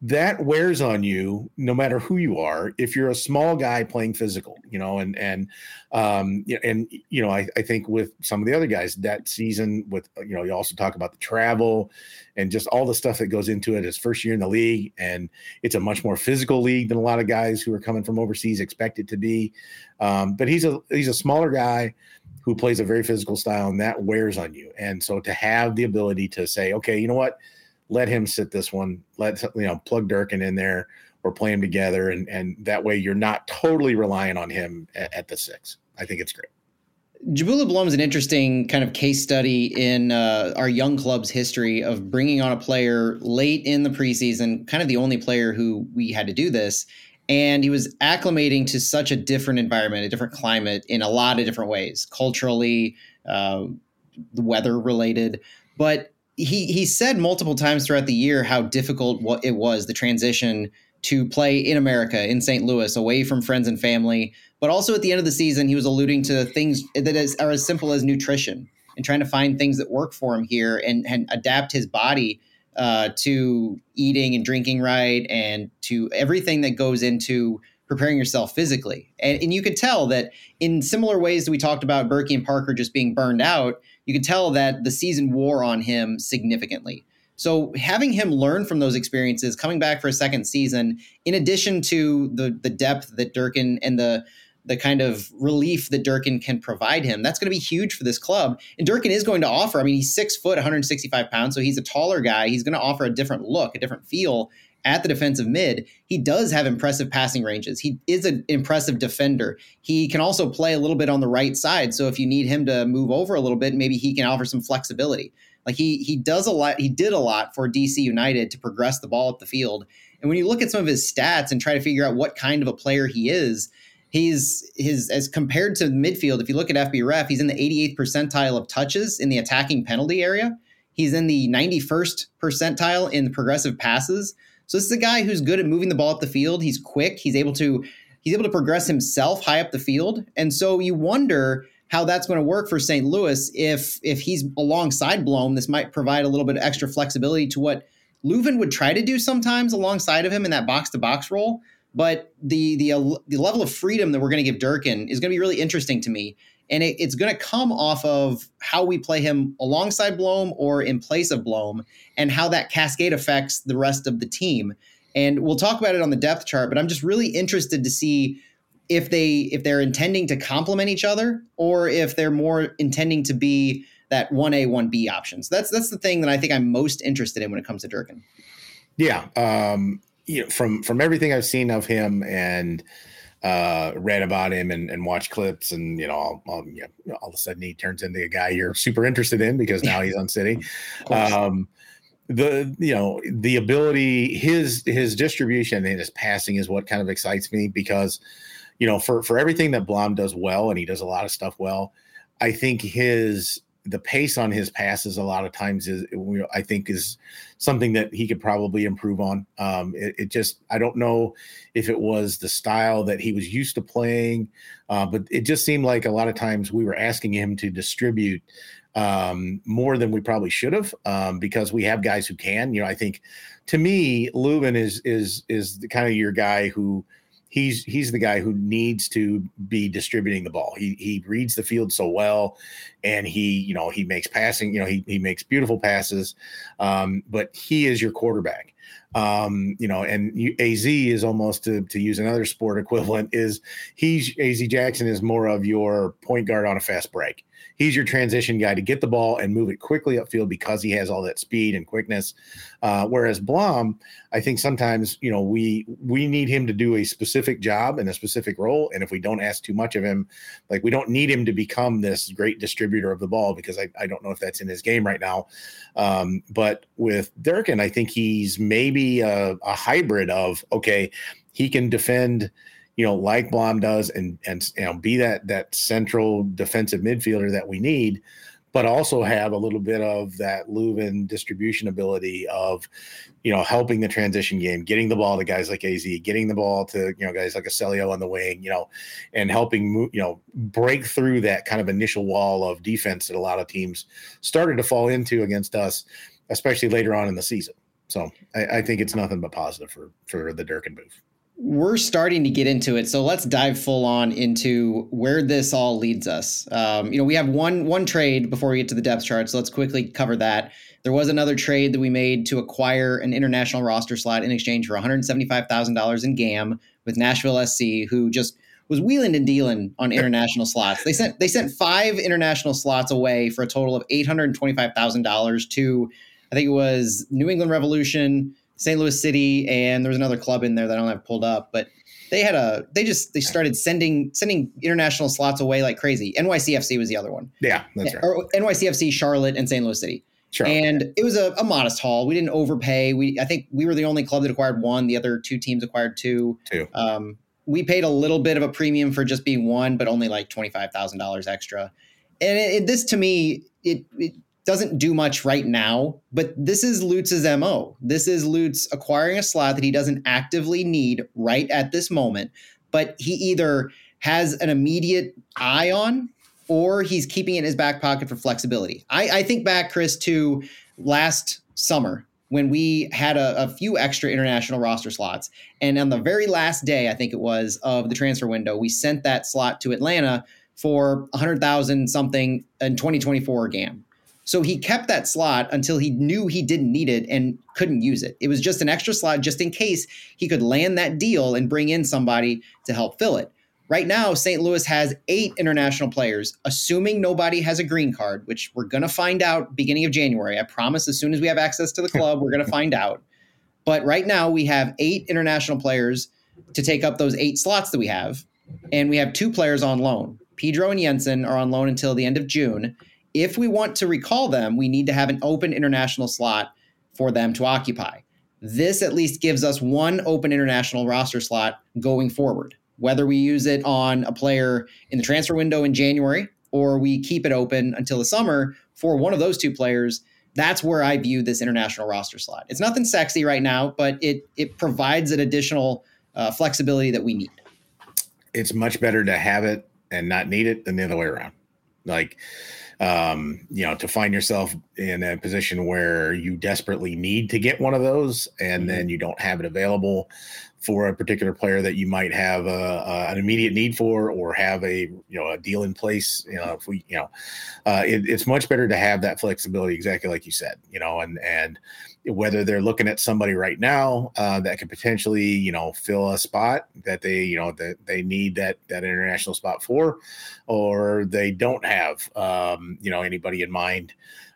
That wears on you no matter who you are. If you're a small guy playing physical, you know, and and um and you know, I, I think with some of the other guys that season, with you know, you also talk about the travel and just all the stuff that goes into it. His first year in the league, and it's a much more physical league than a lot of guys who are coming from overseas expect it to be. Um, but he's a he's a smaller guy who plays a very physical style, and that wears on you. And so to have the ability to say, okay, you know what, let him sit this one, let you know, plug Durkin in there or play them together, and and that way you're not totally relying on him at, at the six. I think it's great. Njabulo Blom is an interesting kind of case study in uh, our young club's history of bringing on a player late in the preseason, kind of the only player who we had to do this and he was acclimating to such a different environment, a different climate in a lot of different ways, culturally, uh, weather related. But he he said multiple times throughout the year how difficult what it was the transition to play in America in St. Louis, away from friends and family. But also at the end of the season, he was alluding to things that is, are as simple as nutrition and trying to find things that work for him here and, and adapt his body uh, to eating and drinking right and to everything that goes into preparing yourself physically. And, and you could tell that in similar ways that we talked about Bürki and Parker just being burned out, you could tell that the season wore on him significantly. So having him learn from those experiences, coming back for a second season, in addition to the the depth that Durkin and the the kind of relief that Durkin can provide him. That's going to be huge for this club. And Durkin is going to offer, I mean, he's six foot, 165 pounds, so he's a taller guy. He's going to offer a different look, a different feel at the defensive mid. He does have impressive passing ranges. He is an impressive defender. He can also play a little bit on the right side. So if you need him to move over a little bit, maybe he can offer some flexibility. Like he he does a lot, he did a lot for DC United to progress the ball up the field. And when you look at some of his stats and try to figure out what kind of a player he is, he's his as compared to midfield. If you look at FBref, he's in the 88th percentile of touches in the attacking penalty area. He's in the 91st percentile in the progressive passes. So this is a guy who's good at moving the ball up the field. He's quick. He's able to he's able to progress himself high up the field. And so you wonder how that's going to work for St. Louis if if he's alongside Blom. This might provide a little bit of extra flexibility to what Löwen would try to do sometimes alongside of him in that box to box role. But the the the level of freedom that we're going to give Durkin is going to be really interesting to me, and it, it's going to come off of how we play him alongside Blom or in place of Blom, and how that cascade affects the rest of the team. And we'll talk about it on the depth chart, but I'm just really interested to see if they if they're intending to complement each other or if they're more intending to be that 1A 1B options. That's that's the thing that I think I'm most interested in when it comes to Durkin. Yeah, um, you know, from from everything I've seen of him and uh, read about him and, and watched clips, and you know, all, all, you know, all of a sudden he turns into a guy you're super interested in because now he's on City. Um, the you know the ability his his distribution and his passing is what kind of excites me because you know for for everything that Blom does well and he does a lot of stuff well I think his the pace on his passes a lot of times is I think is something that he could probably improve on. Um, it, it, just I don't know if it was the style that he was used to playing, uh, but it just seemed like a lot of times we were asking him to distribute um, more than we probably should have um, because we have guys who can. You know, I think to me, Löwen is is is the kind of your guy who he's he's the guy who needs to be distributing the ball. He he reads the field so well, and he you know he makes passing. You know he he makes beautiful passes, um, but he is your quarterback. Um, you know, and you, Az is almost to to use another sport equivalent is he's Az Jackson is more of your point guard on a fast break he's your transition guy to get the ball and move it quickly upfield because he has all that speed and quickness. Uh, whereas Blom, I think sometimes you know we we need him to do a specific job and a specific role, and if we don't ask too much of him, like we don't need him to become this great distributor of the ball because I, I don't know if that's in his game right now. Um, but with Durkin, I think he's maybe a, a hybrid of okay, he can defend you know, like Blom does, and and you know, be that that central defensive midfielder that we need, but also have a little bit of that Löwen distribution ability of, you know, helping the transition game, getting the ball to guys like Az, getting the ball to you know guys like a Célio on the wing, you know, and helping you know break through that kind of initial wall of defense that a lot of teams started to fall into against us, especially later on in the season. So I, I think it's nothing but positive for for the Durkin move we're starting to get into it so let's dive full on into where this all leads us. Um, you know we have one one trade before we get to the depth chart so let's quickly cover that. There was another trade that we made to acquire an international roster slot in exchange for $175000 in gam with nashville sc who just was wheeling and dealing on international slots. They sent they sent five international slots away for a total of $825000 to i think it was new england revolution St. Louis City, and there was another club in there that I don't have pulled up, but they had a they just they started sending sending international slots away like crazy. NYCFC was the other one. Yeah, that's right. Or NYCFC, Charlotte, and St. Louis City. Sure. And it was a, a, modest haul. We didn't overpay. We I think we were the only club that acquired one. The other two teams acquired two. Two. Um, we paid a little bit of a premium for just being one, but only like twenty five thousand dollars extra. And it, it, this to me, it, it doesn't do much right now, but this is Lutz's MO. This is Lutz acquiring a slot that he doesn't actively need right at this moment, but he either has an immediate eye on or he's keeping it in his back pocket for flexibility. I, I think back, Chris, to last summer when we had a, a, few extra international roster slots. And on the very last day, I think it was, of the transfer window, we sent that slot to Atlanta for 100,000 something in 2024 GAM. So he kept that slot until he knew he didn't need it and couldn't use it. It was just an extra slot just in case he could land that deal and bring in somebody to help fill it. Right now, St. Louis has eight international players, assuming nobody has a green card, which we're going to find out beginning of January. I promise as soon as we have access to the [laughs] club, we're going to find out. But right now, we have eight international players to take up those eight slots that we have. And we have two players on loan. Pedro and Jensen are on loan until the end of June if we want to recall them, we need to have an open international slot for them to occupy. This at least gives us one open international roster slot going forward. Whether we use it on a player in the transfer window in January or we keep it open until the summer for one of those two players, that's where I view this international roster slot. It's nothing sexy right now, but it it provides an additional uh, flexibility that we need. It's much better to have it and not need it than the other way around. Like um, you know, to find yourself in a position where you desperately need to get one of those and mm-hmm. then you don't have it available for a particular player that you might have a, a, an immediate need for or have a you know a deal in place you know if we you know uh, it, it's much better to have that flexibility exactly like you said you know and and whether they're looking at somebody right now uh, that could potentially you know fill a spot that they you know that they need that that international spot for or they don't have um, you know anybody in mind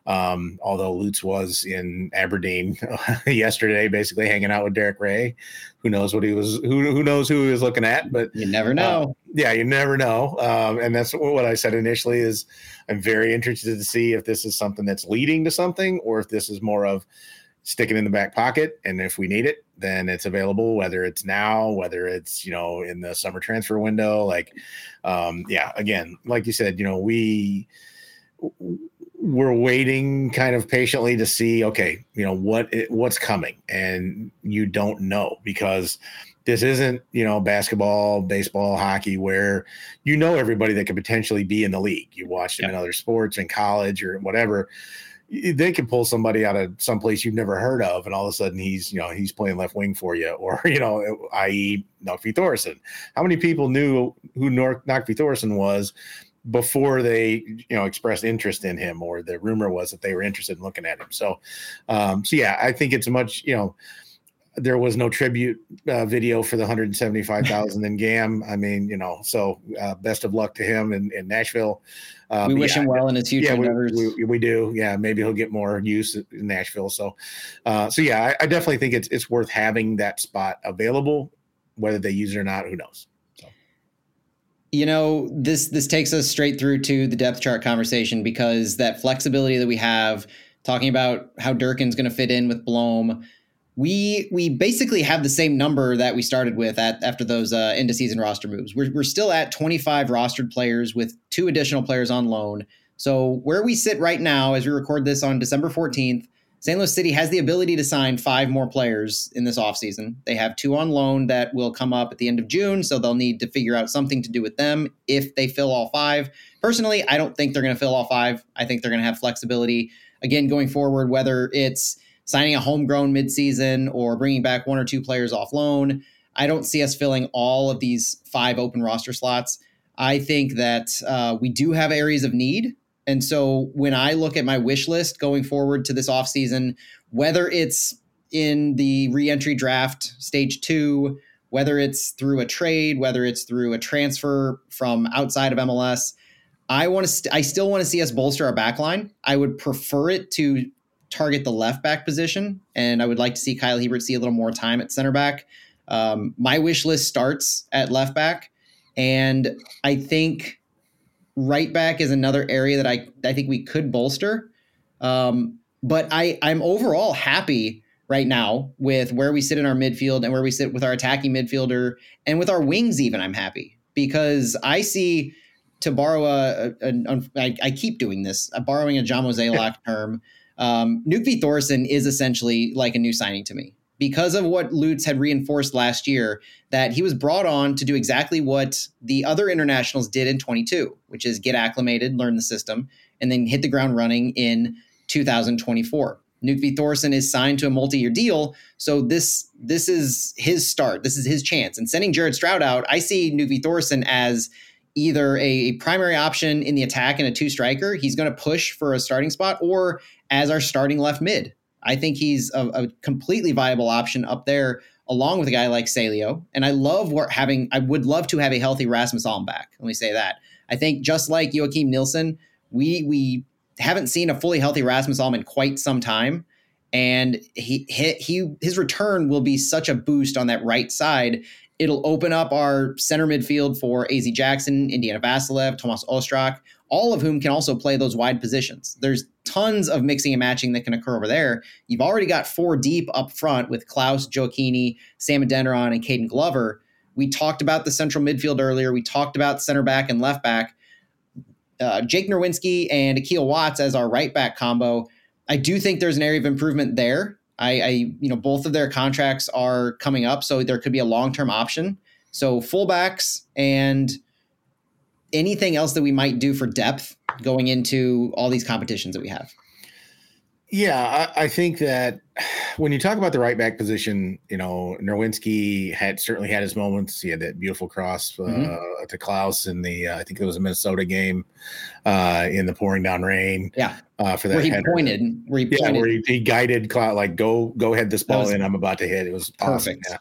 um, although Lutz was in Aberdeen [laughs] yesterday, basically hanging out with Derek Rae, Who knows what he was? Who who knows who he was looking at? But you never know. Uh, yeah, you never know. Um, and that's what I said initially. Is I'm very interested to see if this is something that's leading to something, or if this is more of sticking in the back pocket. And if we need it, then it's available. Whether it's now, whether it's you know in the summer transfer window. Like, um, yeah, again, like you said, you know we we're waiting kind of patiently to see okay you know what it, what's coming and you don't know because this isn't you know basketball baseball hockey where you know everybody that could potentially be in the league you watch them yeah. in other sports in college or whatever they can pull somebody out of someplace you've never heard of, and all of a sudden he's, you know, he's playing left wing for you, [laughs] or you know, i.e. Nökkvi Thorson. How many people knew who Nökkvi Thorson was before they you know expressed interest in him or the rumor was that they were interested in looking at him so um so yeah i think it's much you know there was no tribute uh, video for the 175,000 in GAM. I mean, you know, so uh, best of luck to him in, in Nashville. Um, we wish yeah, him well in his future yeah, we, we, we, do. Yeah, maybe he'll get more use in Nashville. So, uh, so yeah, I, I, definitely think it's it's worth having that spot available. Whether they use it or not, who knows? you know this this takes us straight through to the depth chart conversation because that flexibility that we have talking about how Durkin's going to fit in with Blom we we basically have the same number that we started with at after those uh, end of season roster moves. We're we're still at 25 rostered players with two additional players on loan. So where we sit right now, as we record this on December 14th, St. Louis City has the ability to sign five more players in this offseason. They have two on loan that will come up at the end of June, so they'll need to figure out something to do with them if they fill all five. Personally, I don't think they're going to fill all five. I think they're going to have flexibility again going forward, whether it's signing a homegrown midseason or bringing back one or two players off loan. I don't see us filling all of these five open roster slots. I think that uh, we do have areas of need and so when I look at my wish list going forward to this offseason, whether it's in the reentry draft stage two, whether it's through a trade, whether it's through a transfer from outside of MLS, I want to. St- I still want to see us bolster our backline. I would prefer it to target the left back position, and I would like to see Kyle Hiebert see a little more time at center back. Um, my wish list starts at left back, and I think right back is another area that I I think we could bolster. Um, but I I'm overall happy right now with where we sit in our midfield and where we sit with our attacking midfielder and with our wings. Even I'm happy because I see to borrow a, a, a I, I keep doing this, uh, borrowing a John Mozeliak term. Um, Nökkvi Thorson is essentially like a new signing to me because of what Lutz had reinforced last year, that he was brought on to do exactly what the other internationals did in 22, which is get acclimated, learn the system, and then hit the ground running in 2024. Nökkvi Thorson is signed to a multi-year deal, so this this is his start. This is his chance. And sending Jared Stroud out, I see Nökkvi Thorson as either a primary option in the attack and a two striker. He's going to push for a starting spot, or as our starting left mid. I think he's a, a, completely viable option up there, along with a guy like Célio. And I love what having. I would love to have a healthy Rasmus Alm back. Let me say that. I think just like Joakim Nilsson, we we haven't seen a fully healthy Rasmus Alm in quite some time, and he, he he his return will be such a boost on that right side. It'll open up our center midfield for AZ Jackson, Indiana Vassilev, Tomas Ostrak, all of whom can also play those wide positions. There's tons of mixing and matching that can occur over there. You've already got four deep up front with Klauss, Gioacchini, Sam Adeniran, and Caden Glover. We talked about the central midfield earlier. We talked about center back and left back. Uh, Jake Nerwinski and Akil Watts as our right back combo. I do think there's an area of improvement there. I, I, you know, both of their contracts are coming up, so there could be a long term option. So fullbacks and anything else that we might do for depth going into all these competitions that we have? Yeah, I, I, think that when you talk about the right back position, you know, Nerwinski had certainly had his moments. He had that beautiful cross uh, mm-hmm. to Klauss in the, uh, I think it was a Minnesota game uh, in the pouring down rain. Yeah. Uh, for that where he header. pointed, where he yeah, pointed. where he, he guided Klauss, like go, go head this ball in. I'm about to hit. It was perfect. Awesome.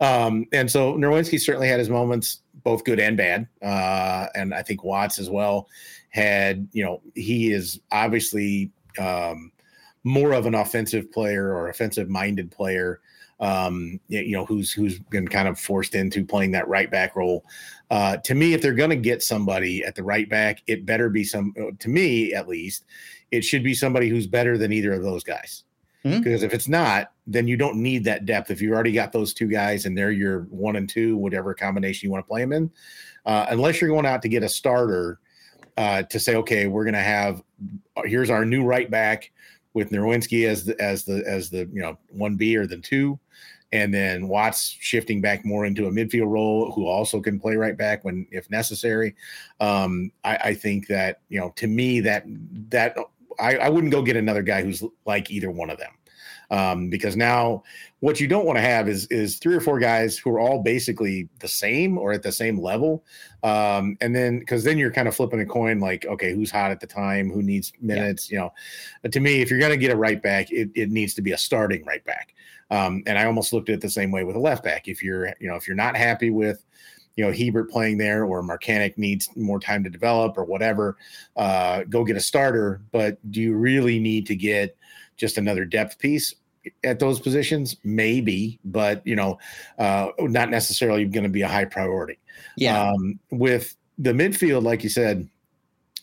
Yeah. Um, and so Nerwinski certainly had his moments, both good and bad. Uh, and I think Watts as well had, you know, he is obviously, um, more of an offensive player or offensive minded player um, you know, who's who's been kind of forced into playing that right back role. Uh, to me, if they're going to get somebody at the right back, it better be some. Uh, to me, at least, it should be somebody who's better than either of those guys. Mm-hmm. Because if it's not, then you don't need that depth. If you've already got those two guys and they're your one and two, whatever combination you want to play them in, uh, unless you're going out to get a starter uh, to say, okay, we're going to have here's our new right back with Nerwinski as the as the as the you know one B or the two, and then Watts shifting back more into a midfield role, who also can play right back when if necessary. Um, I, I think that you know to me that that I, I wouldn't go get another guy who's like either one of them um, because now what you don't want to have is is three or four guys who are all basically the same or at the same level, um, and then because then you're kind of flipping a coin like okay who's hot at the time, who needs minutes, yeah. you know. But to me, if you're going to get a right back, it, it needs to be a starting right back. Um, and I almost looked at it the same way with a left back. If you're you know if you're not happy with you know Hiebert playing there or Marcanic needs more time to develop or whatever, uh, go get a starter. But do you really need to get just another depth piece? At those positions, maybe, but you know, uh, not necessarily going to be a high priority. Yeah. Um, with the midfield, like you said,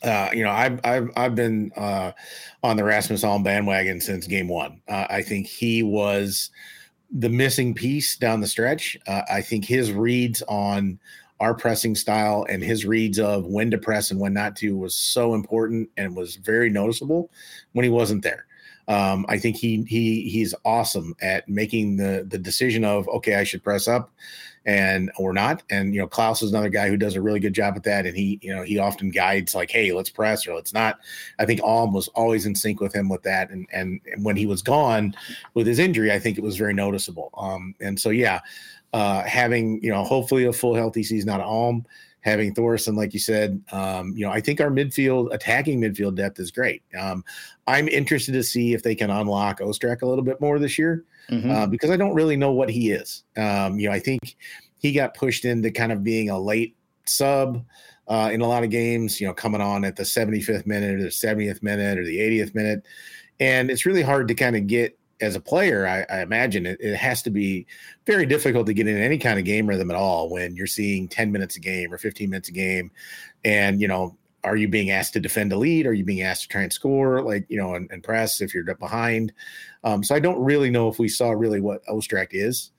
uh, you know, I've I've I've been uh, on the Rasmus Alm bandwagon since game one. Uh, I think he was the missing piece down the stretch. Uh, I think his reads on our pressing style and his reads of when to press and when not to was so important and was very noticeable when he wasn't there. Um, I think he he he's awesome at making the the decision of okay, I should press up and or not. And you know, Klauss is another guy who does a really good job at that. And he, you know, he often guides like, hey, let's press or let's not. I think Alm was always in sync with him with that. And and, and when he was gone with his injury, I think it was very noticeable. Um, and so yeah, uh, having you know, hopefully a full healthy season out of Alm having Thorson, like you said, um, you know, I think our midfield attacking midfield depth is great. Um, I'm interested to see if they can unlock Ostrak a little bit more this year mm-hmm. uh, because I don't really know what he is. Um, you know, I think he got pushed into kind of being a late sub. Uh, in a lot of games, you know, coming on at the 75th minute or the 70th minute or the 80th minute. And it's really hard to kind of get as a player, I, I imagine it, it, has to be very difficult to get in any kind of game rhythm at all when you're seeing 10 minutes a game or 15 minutes a game. And, you know, are you being asked to defend a lead? Are you being asked to try and score, like, you know, and, and press if you're behind? Um, so I don't really know if we saw really what Ostrak is.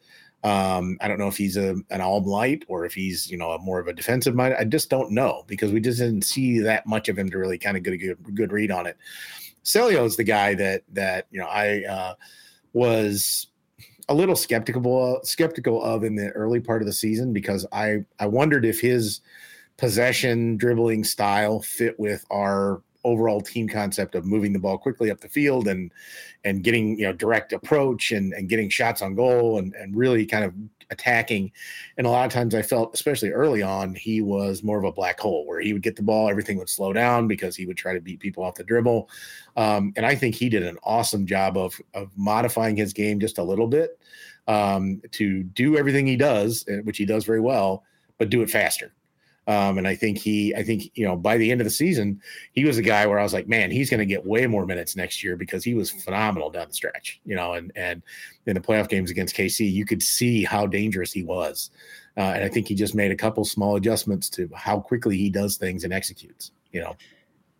Um, I don't know if he's a, an all light or if he's, you know, a more of a defensive mind. I just don't know because we just didn't see that much of him to really kind of get a good, good read on it. Celio is the guy that that you know I uh, was a little skeptical skeptical of in the early part of the season because I I wondered if his possession dribbling style fit with our overall team concept of moving the ball quickly up the field and and getting you know direct approach and and getting shots on goal and and really kind of attacking. And a lot of times I felt, especially early on, he was more of a black hole where he would get the ball, everything would slow down because he would try to beat people off the dribble. Um, and I think he did an awesome job of of modifying his game just a little bit um, to do everything he does, eh, which he does very well, but do it faster. Um, and I think he, I think, you know, by the end of the season, he was a guy where I was like, man, he's going to get way more minutes next year because he was phenomenal down the stretch, you know, and, and in the playoff games against KC, you could see how dangerous he was. Uh, and I think he just made a couple small adjustments to how quickly he does things and executes, you know.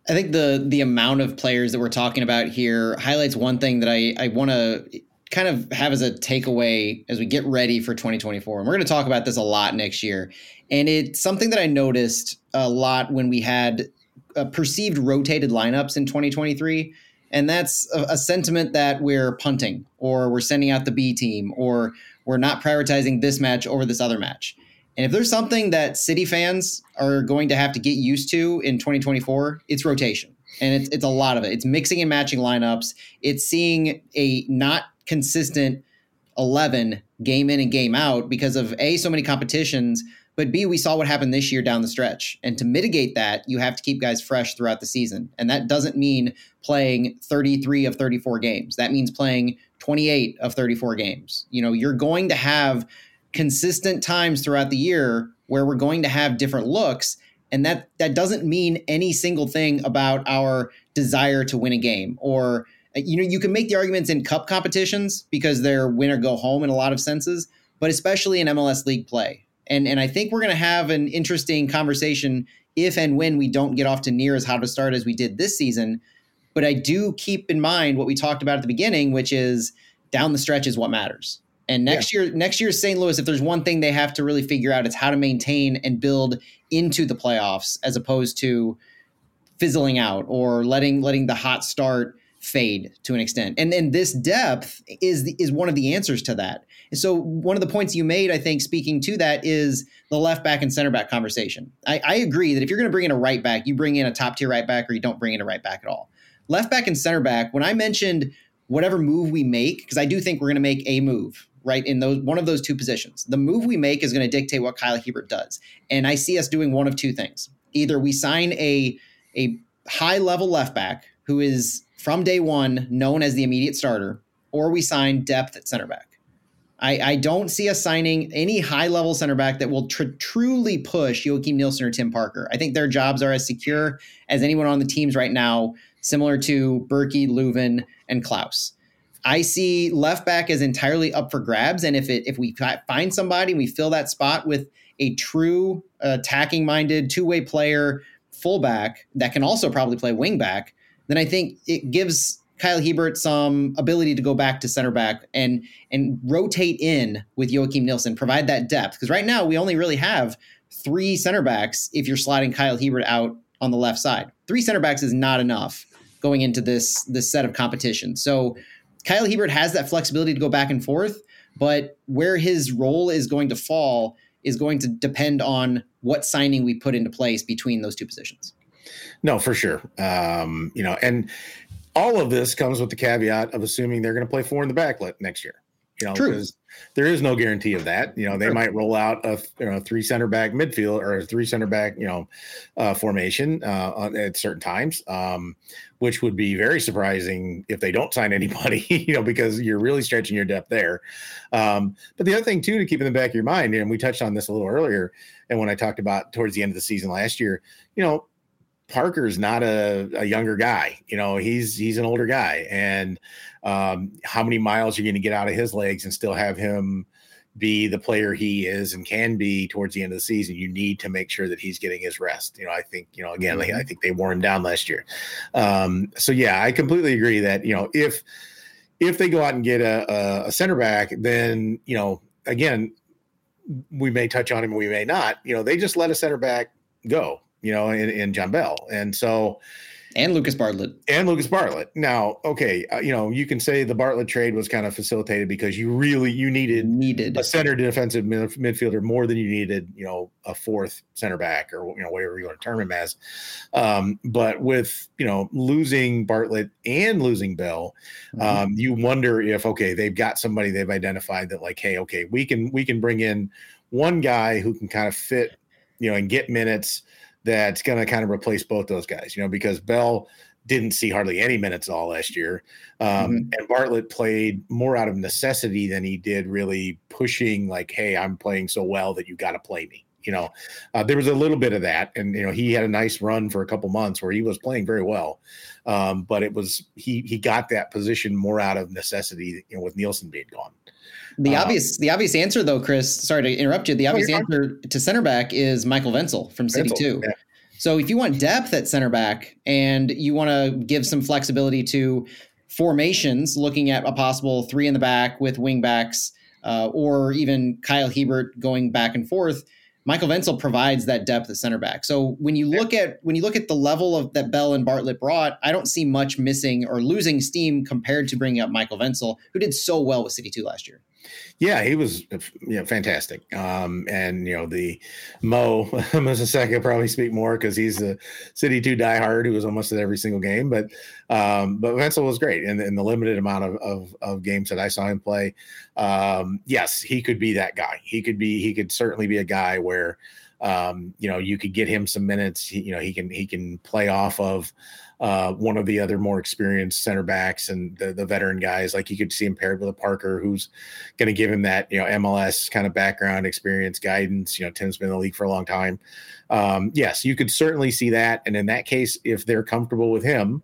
I think the the amount of players that we're talking about here highlights one thing that I, I want to kind of have as a takeaway as we get ready for 2024. And we're going to talk about this a lot next year. And it's something that I noticed a lot when we had uh, perceived rotated lineups in 2023. And that's a, a, sentiment that we're punting or we're sending out the B team or we're not prioritizing this match over this other match. And if there's something that City fans are going to have to get used to in 2024, it's rotation. and it's it's a lot of it. It's mixing and matching lineups. It's seeing a not consistent eleven game in and game out because of a so many competitions, but b we saw what happened this year down the stretch. And to mitigate that, you have to keep guys fresh throughout the season, and that doesn't mean playing thirty three of thirty four games. That means playing twenty eight of thirty four games. You know, you're going to have consistent times throughout the year where we're going to have different looks and that that doesn't mean any single thing about our desire to win a game or Uh, you know you can make the arguments in cup competitions because they're win or go home in a lot of senses but especially in MLS league play and and I think we're going to have an interesting conversation if and when we don't get off to near as hot a start as we did this season but I do keep in mind what we talked about at the beginning which is down the stretch is what matters and next yeah. year, next year's St. Louis, if there's one thing they have to really figure out, it's how to maintain and build into the playoffs as opposed to fizzling out or letting letting the hot start fade to an extent. And and this depth is the, is one of the answers to that. And so one of the points you made, I think, speaking to that is the left back and center back conversation. I, I agree that if you're going to bring in a right back, you bring in a top tier right back, or you don't bring in a right back at all. Left back and center back. When I mentioned whatever move we make, because I do think we're going to make a move right in those one of those two positions. The move we make is going to dictate what Kyle Hiebert does. And I see us doing one of two things. Either we sign a a high level left back who is from day one known as the immediate starter, or we sign depth at center back. I, I don't see us signing any high level center back that will tr- truly push Joakim Nilsson or Tim Parker. I think their jobs are as secure as anyone on the teams right now, similar to Bürki, Löwen, and Klauss. I see left back as entirely up for grabs, and if it if we find somebody and we fill that spot with a true attacking minded two way player fullback that can also probably play wing back, then I think it gives Kyle Hiebert some ability to go back to center back and and rotate in with Joakim Nilsson, provide that depth. Because right now we only really have three center backs if you're sliding Kyle Hiebert out on the left side. Three center backs is not enough going into this this set of competition. So Kyle Hiebert has that flexibility to go back and forth, but where his role is going to fall is going to depend on what signing we put into place between those two positions. No, for sure. Um, you know, and all of this comes with the caveat of assuming they're going to play four in the back next year. You know, because there is no guarantee of that. You know, they might roll out a you know, three center back midfield or a three center back, you know, uh, formation uh, at certain times, um, which would be very surprising if they don't sign [laughs] anybody, you know, because you're really stretching your depth there. Um, but the other thing, too, to keep in the back of your mind, and we touched on this a little earlier, and when I talked about towards the end of the season last year, you know, Parker's not a, a younger guy. You know, he's he's an older guy, and um, how many miles are you're going to get out of his legs and still have him be the player he is and can be towards the end of the season. You need to make sure that he's getting his rest. You know, I think you know again, mm-hmm. I think they wore him down last year. Um, so yeah, I completely agree that you know if if they go out and get a, a center back, then you know again we may touch on him, we may not. You know, they just let a center back go you know, in, in Jon Bell. And so, and Lucas Bartlett. And Lucas Bartlett. Now, okay, uh, you know, you can say the Bartlett trade was kind of facilitated because you really you needed needed a center defensive midfielder more than you needed, you know, a fourth center back or you know whatever you want to term him as. Um, but with you know losing Bartlett and losing Bell, mm-hmm. um, you wonder if okay they've got somebody they've identified that like hey okay we can we can bring in one guy who can kind of fit you know and get minutes that's going to kind of replace both those guys, you know, because Bell didn't see hardly any minutes all last year. Um, mm-hmm. And Bartlett played more out of necessity than he did really pushing, like, hey, I'm playing so well that you got to play me. You know, uh, there was a little bit of that. And, you know, he had a nice run for a couple months where he was playing very well. Um, but it was, he, he got that position more out of necessity, you know, with Nilsson being gone. The um, obvious, the obvious answer, though, Chris. Sorry to interrupt you. The obvious oh, answer to center back is Michael Wentzel from City Two. Yeah. So if you want depth at center back and you want to give some flexibility to formations, looking at a possible three in the back with wing backs, uh, or even Kyle Hiebert going back and forth, Michael Wentzel provides that depth at center back. So when you look at when you look at the level of that Bell and Bartlett brought, I don't see much missing or losing steam compared to bringing up Michael Wentzel, who did so well with City Two last year. Yeah, he was you know, fantastic. Um, and you know the Mo [laughs] Mosaseka probably speak more because he's a City Two diehard who was almost at every single game. But um, but Wentzel was great in, in the limited amount of, of, of games that I saw him play. Um, yes, he could be that guy. He could be. He could certainly be a guy where um, you know you could get him some minutes. He, you know he can he can play off of uh, one of the other more experienced center backs and the, the veteran guys. Like you could see him paired with a Parker who's going to give him that, you know, MLS kind of background, experience, guidance. You know, Tim's been in the league for a long time. Um, yes, you could certainly see that. And in that case, if they're comfortable with him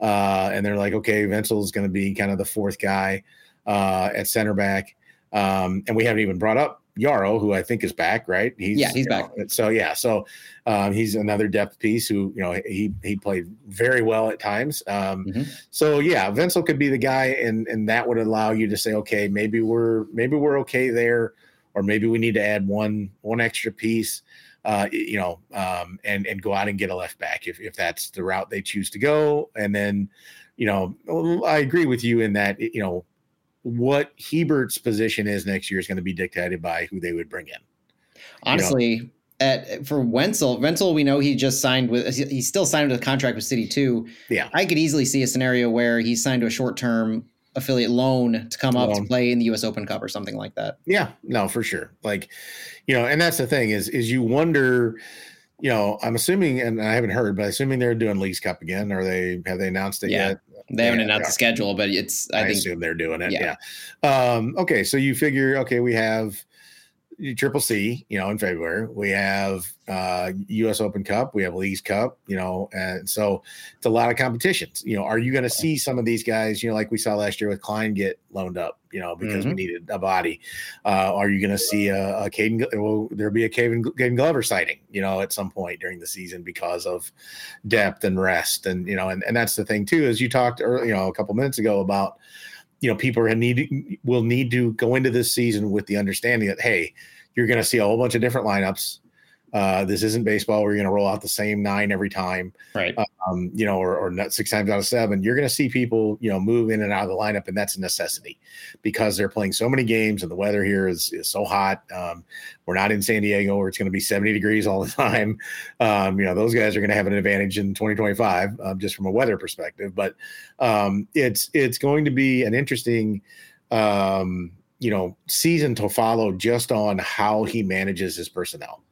uh, and they're like, okay, Wentzel is going to be kind of the fourth guy uh, at center back. Um, and we haven't even brought up Yaro, who I think is back, right? He's, yeah, he's back. Know, so yeah, so um, he's another depth piece who you know he he played very well at times. Um, mm-hmm. So yeah, Wentzel could be the guy, and and that would allow you to say, okay, maybe we're maybe we're okay there, or maybe we need to add one one extra piece. Uh, you know, um, and and go out and get a left back if if that's the route they choose to go, and then, you know, I agree with you in that you know what Hiebert position is next year is going to be dictated by who they would bring in. Honestly, you know? at, for Wentzel, Wentzel, we know he just signed with, he's still signed with a contract with City too. Yeah. I could easily see a scenario where he's signed to a short term affiliate loan to come up loan. to play in the US Open Cup or something like that. Yeah, no, for sure. Like, you know, and that's the thing is, is you wonder, you know, I'm assuming, and I haven't heard, but assuming they're doing Leagues Cup again, or they have they announced it yeah. yet? They haven't announced the schedule, but it's. I, I think, assume they're doing it. Yeah. yeah. Um, okay, so you figure, okay, we have Triple C, you know, in February. We have uh, U.S. Open Cup. We have Leagues Cup. You know, and so it's a lot of competitions. You know, are you going to see some of these guys? You know, like we saw last year with Klein get loaned up. You know, because mm-hmm. we needed a body. Uh, are you going to see a, a Caden? Will there be a Caden, Caden Glover sighting? You know, at some point during the season because of depth and rest, and you know, and and that's the thing too. As you talked, early, you know, a couple minutes ago about you know people are need will need to go into this season with the understanding that hey you're going to see a whole bunch of different lineups uh, this isn't baseball where you're going to roll out the same nine every time, right? Um, you know, or, or not six times out of seven. You're going to see people, you know, move in and out of the lineup, and that's a necessity because they're playing so many games, and the weather here is, is so hot. Um, we're not in San Diego where it's going to be 70 degrees all the [laughs] time. Um, you know, those guys are going to have an advantage in 2025 um, just from a weather perspective. But um, it's it's going to be an interesting. Um, you know, season to follow just on how he manages his personnel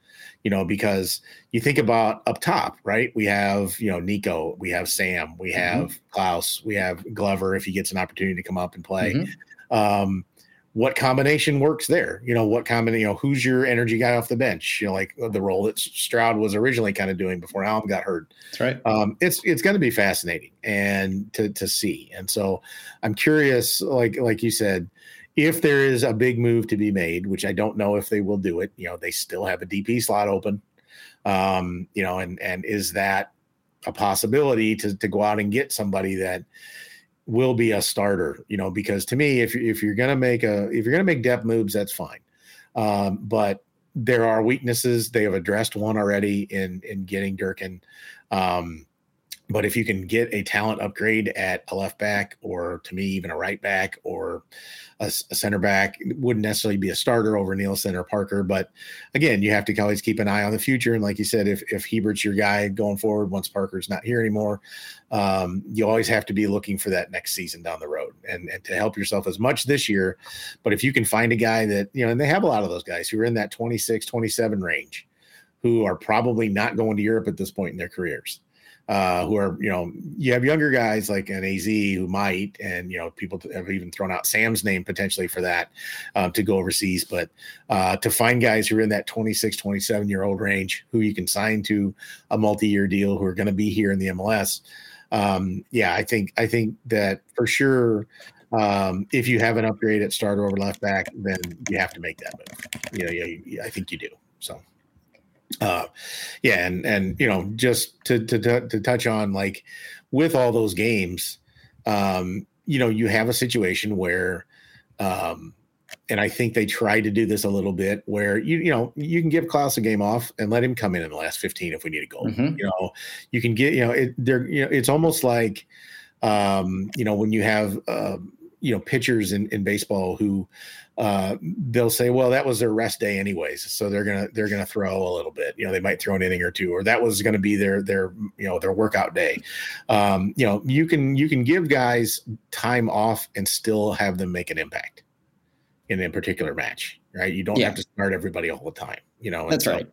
you know, because you think about up top, right? We have, you know, Nico, we have Sam, we mm-hmm. have mm-hmm. Klauss, we have Glover if he gets an opportunity to come up and play. Mm-hmm. Um, what combination works there? You know, what combination, you know, who's your energy guy off the bench? You know, like the role that Stroud was originally kind of doing before Alm got hurt. That's right. Um, it's it's going to be fascinating and to to see. And so I'm curious, like like you said, if there is a big move to be made, which I don't know if they will do it, you know, they still have a DP slot open. Um, you know, and and is that a possibility to to go out and get somebody that will be a starter, you know, because to me, if if you're gonna make a if you're gonna make depth moves, that's fine. Um, but there are weaknesses. They have addressed one already in in getting Durkin. Um, but if you can get a talent upgrade at a left back, or to me, even a right back or a, a center back, wouldn't necessarily be a starter over Nilsson or Parker. But again, you have to always keep an eye on the future. And like you said, if if Hiebert's your guy going forward, once Parker's not here anymore, um, you always have to be looking for that next season down the road and, and to help yourself as much this year. But if you can find a guy that, you know, and they have a lot of those guys who are in that 26, 27 range who are probably not going to Europe at this point in their careers uh, who are, you know, you have younger guys like an AZ who might, and, you know, people have even thrown out Sam's name potentially for that um, to go overseas. But uh, to find guys who are in that 26, 27 year old range who you can sign to a multi year deal who are going to be here in the MLS. Um, yeah, I think, I think that for sure. Um, if you have an upgrade at starter over left back, then you have to make that move. You know, yeah, I think you do. So uh yeah and and you know just to to to touch on like with all those games um you know you have a situation where um and I think they tried to do this a little bit where you you know you can give Klauss a game off and let him come in in the last 15 if we need a goal. Mm-hmm. You know, you can get you know it there you know it's almost like um you know when you have uh, you know pitchers in, in baseball who uh, they'll say, well, that was their rest day anyways, so they're gonna they're gonna throw a little bit. You know, they might throw an inning or two, or that was going to be their their you know their workout day. Um, you know, you can you can give guys time off and still have them make an impact in a particular match, right? You don't yeah. have to start everybody all the time. You know, that's so, right.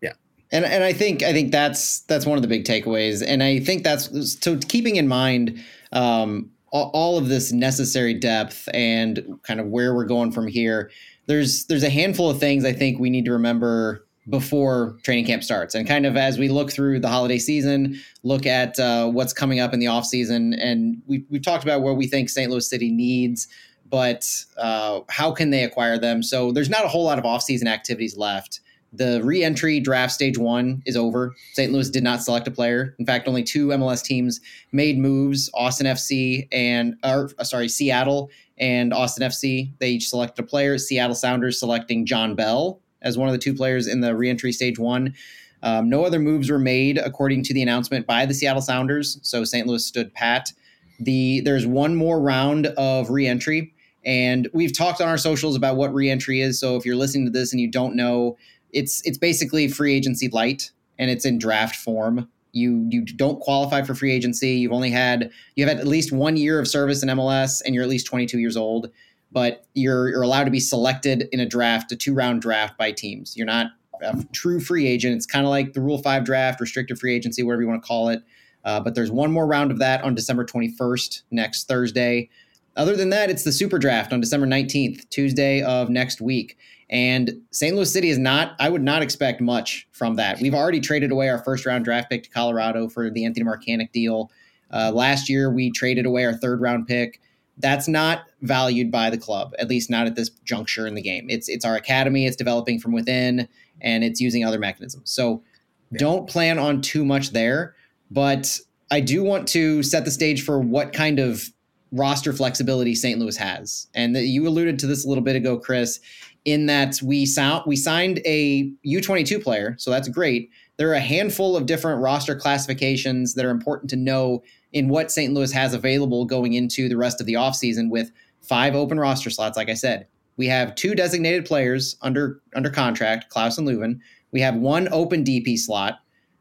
Yeah, and and I think I think that's that's one of the big takeaways, and I think that's so keeping in mind. Um, all of this necessary depth and kind of where we're going from here there's there's a handful of things i think we need to remember before training camp starts. And kind of as we look through the holiday season look at uh, what's coming up in the off season and we, we've talked about what we think st louis city needs but uh, how can they acquire them? So there's not a whole lot of off season activities left the re-entry draft stage one is over. St. Louis did not select a player. In fact, only two MLS teams made moves: Austin FC and, or uh, sorry, Seattle and Austin FC. They each selected a player. Seattle Sounders selecting Jon Bell as one of the two players in the re-entry stage one. Um, no other moves were made according to the announcement by the Seattle Sounders. So St. Louis stood pat. The there's one more round of re-entry. And we've talked on our socials about what reentry is. So if you're listening to this and you don't know, it's it's basically free agency light and it's in draft form. You you don't qualify for free agency. You've only had you have had at least one year of service in MLS and you're at least 22 years old, but you're you're allowed to be selected in a draft, a two round draft by teams. You're not a true free agent. It's kind of like the Rule Five draft, restricted free agency, whatever you want to call it. Uh, but there's one more round of that on December 21st, next Thursday. Other than that, it's the Super Draft on December 19th, Tuesday of next week. And St. Louis City is not, I would not expect much from that. We've already traded away our first round draft pick to Colorado for the Anthony Markanich deal. Uh, last year, we traded away our third round pick. That's not valued by the club, at least not at this juncture in the game. It's it's our academy, it's developing from within, and it's using other mechanisms. So yeah. don't plan on too much there. But I do want to set the stage for what kind of roster flexibility St. Louis has. And you alluded to this a little bit ago, Chris in that we sound we signed a U22 player, so that's great. There are a handful of different roster classifications that are important to know in what St. Louis has available going into the rest of the offseason with five open roster slots, like I said. We have two designated players under under contract, Klauss and Löwen. We have one open DP slot.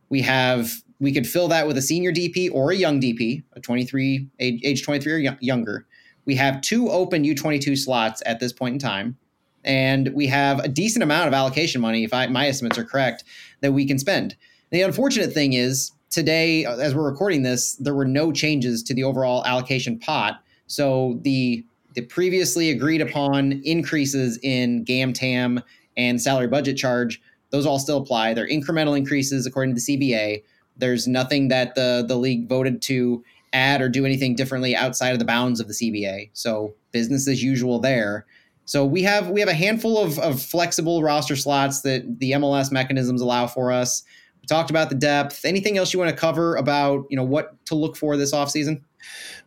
We have we could fill that with a senior DP or a young DP, a 23 age, age 23 or y- younger. We have two open U22 slots at this point in time and we have a decent amount of allocation money, if I, my estimates are correct, that we can spend. The unfortunate thing is today, uh, as we're recording this, there were no changes to the overall allocation pot. So the the previously agreed upon increases in GAM TAM and salary budget charge, those all still apply. They're incremental increases according to the CBA. There's nothing that the the league voted to add or do anything differently outside of the bounds of the CBA. So business as usual there. So we have we have a handful of, of flexible roster slots that the MLS mechanisms allow for us. We talked about the depth. Anything else you want to cover about you know what to look for this offseason?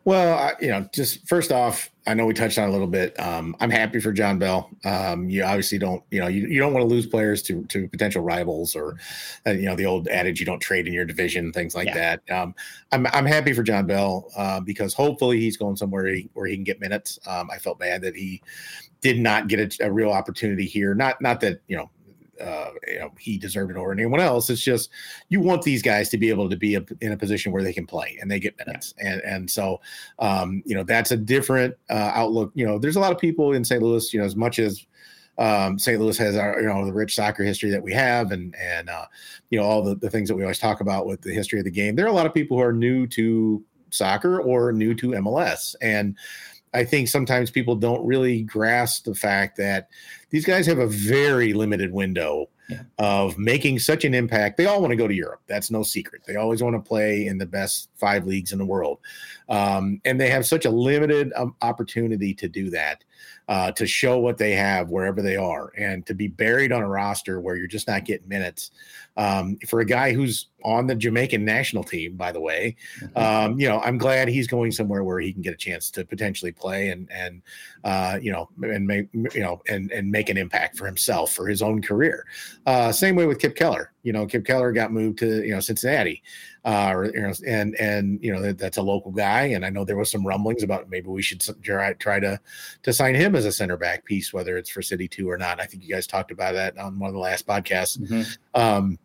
Well, I, you know, just first off, I know we touched on a little bit. Um, I'm happy for Jon Bell. Um, you obviously don't, you know, you, you don't want to lose players to to potential rivals or, uh, you know, the old adage you don't trade in your division, things like yeah. that. Um, I'm I'm happy for Jon Bell uh, because hopefully he's going somewhere he, where he can get minutes. Um, I felt bad that he did not get a, a, real opportunity here. Not not that you know, uh, you know he deserved it or anyone else. It's just you want these guys to be able to be a, in a position where they can play and they get minutes, yeah. and and so um, you know that's a different uh, outlook. You know, there's a lot of people in St. Louis. You know, as much as um, St. Louis has our, you know, the rich soccer history that we have, and and uh, you know all the, the things that we always talk about with the history of the game. There are a lot of people who are new to soccer or new to MLS, and I think sometimes people don't really grasp the fact that these guys have a very limited window yeah. of making such an impact. They all want to go to Europe. That's no secret. They always want to play in the best five leagues in the world. Um, and they have such a limited um, opportunity to do that uh, to show what they have wherever they are, and to be buried on a roster where you're just not getting minutes. Um, for a guy who's on the Jamaican national team, by the way, mm-hmm. um, you know, I'm glad he's going somewhere where he can get a chance to potentially play and and uh, you know and make you know and and make an impact for himself for his own career. Uh, same way with Kip Keller. You know, Kip Keller got moved to you know Cincinnati, uh, or, you know, and and you know that, that's a local guy. And I know there was some rumblings about maybe we should try try to to sign him as a center back piece, whether it's for City Two or not. I think you guys talked about that on one of the last podcasts. Mm-hmm. Um,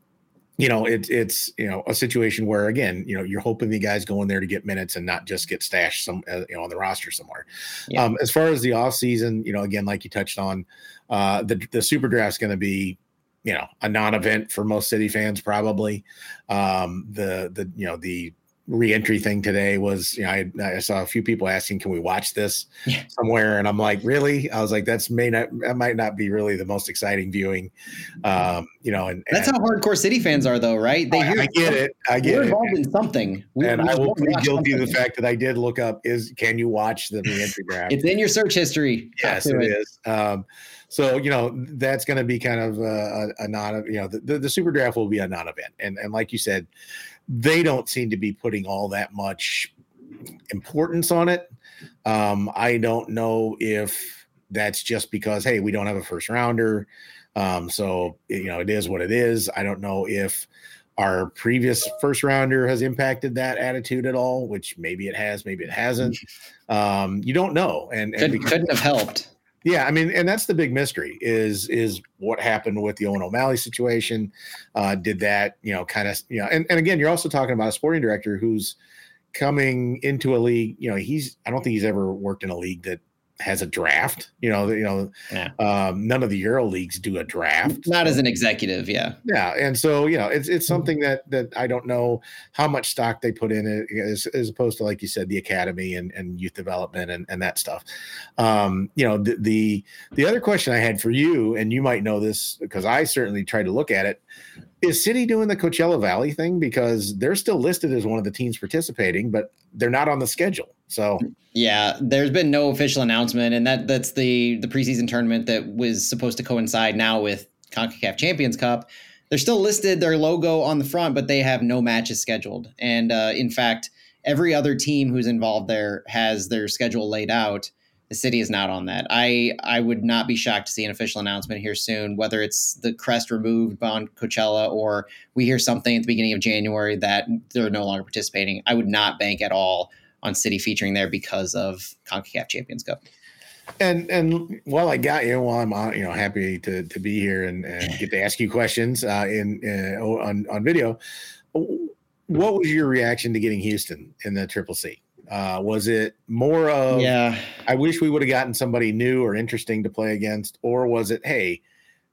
you know, it's it's you know a situation where again, you know, you're hoping the guys go in there to get minutes and not just get stashed some uh, you know on the roster somewhere. Yeah. Um, as far as the off season, you know, again, like you touched on, uh, the the super draft's going to be you know a non-event for most city fans probably um the the you know the reentry thing today was you know I, I saw a few people asking can we watch this yeah. somewhere? And i'm like really? I was like that's may not that might not be really the most exciting viewing um you know and that's how hardcore city fans are though right? They hear i get it. I get we're it. involved in something. We, and i will be guilty of the fact that i did look up is can you watch the reentry draft it's in your search history. Yes it, it. is. Um so you know that's going to be kind of a, a, a non you know the, the, the, super draft will be a non-event. And and like you said they don't seem to be putting all that much importance on it. Um i don't know if that's just because hey we don't have a first rounder. Um so you know it is what it is. I don't know if our previous first rounder has impacted that attitude at all which maybe it has maybe it hasn't. [laughs] Um you don't know. And, and Could, couldn't have helped yeah, I mean, and that's the big mystery is is what happened with the Owen O'Malley situation. Uh, did that, you know, kind of, you know, and, and again, you're also talking about a sporting director who's coming into a league. You know, he's I don't think he's ever worked in a league that has a draft. You know, you know, yeah. um, none of the Euro leagues do a draft. Not as an executive, yeah, yeah. And so you know, it's it's something that that I don't know how much stock they put in it as, as opposed to like you said, the academy and, and youth development and, and that stuff. Um, you know, the, the the other question I had for you, and you might know this because I certainly tried to look at it. Is City doing the Coachella Valley thing because they're still listed as one of the teams participating, but they're not on the schedule? So yeah, there's been no official announcement, and that that's the the preseason tournament that was supposed to coincide now with Concacaf Champions Cup. They're still listed their logo on the front, but they have no matches scheduled. And uh, in fact, every other team who's involved there has their schedule laid out. The city is not on that. I I would not be shocked to see an official announcement here soon, whether it's the crest removed on Coachella or we hear something at the beginning of January that they're no longer participating. I would not bank at all on City featuring there because of CONCACAF Champions Cup. And and while I got you, while I'm on, you know, happy to to be here and, and [laughs] get to ask you questions uh, in uh, on on video. What was your reaction to getting Houston in the Triple C? Uh, was it more of yeah? I wish we would have gotten somebody new or interesting to play against, or was it hey?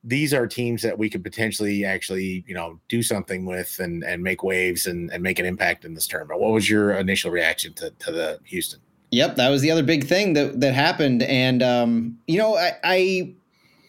these are teams that we could potentially actually, you know, do something with and and make waves and, and make an impact in this tournament. What was your initial reaction to, to the Houston? Yep, that was the other big thing that that happened. And um, you know, I, I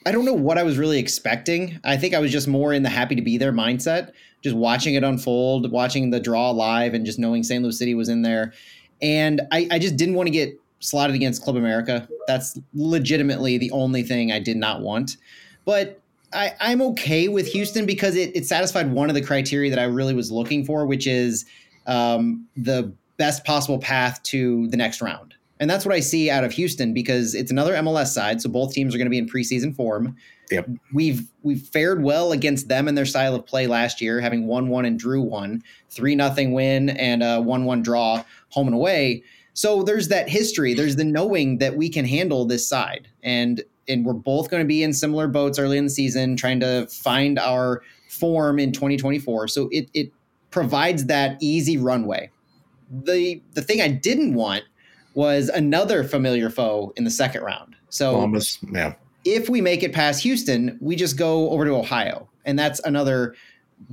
I don't know what I was really expecting. I think I was just more in the happy to be there mindset, just watching it unfold, watching the draw live, and just knowing St. Louis City was in there. And I, I just didn't want to get slotted against Club America. That's legitimately the only thing I did not want. But I, I'm okay with Houston because it, it satisfied one of the criteria that I really was looking for, which is um, the best possible path to the next round. And that's what I see out of Houston because it's another MLS side, so both teams are going to be in preseason form. Yep. We've we've fared well against them and their style of play last year, having won one and drew one, three nothing win and a one one draw home and away. So there's that history. There's the knowing that we can handle this side, and and we're both going to be in similar boats early in the season, trying to find our form in 2024. So it it provides that easy runway. The the thing I didn't want was another familiar foe in the second round. So Columbus, yeah. If we make it past Houston, we just go over to Ohio, and that's another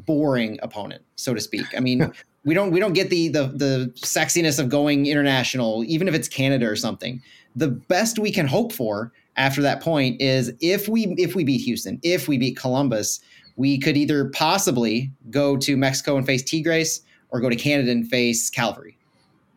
boring opponent, so to speak. I mean, [laughs] we don't we don't get the the the sexiness of going international, even if it's Canada or something. The best we can hope for after that point is if we if we beat Houston, if we beat Columbus, we could either possibly go to Mexico and face Tigres or go to Canada and face Cavalry.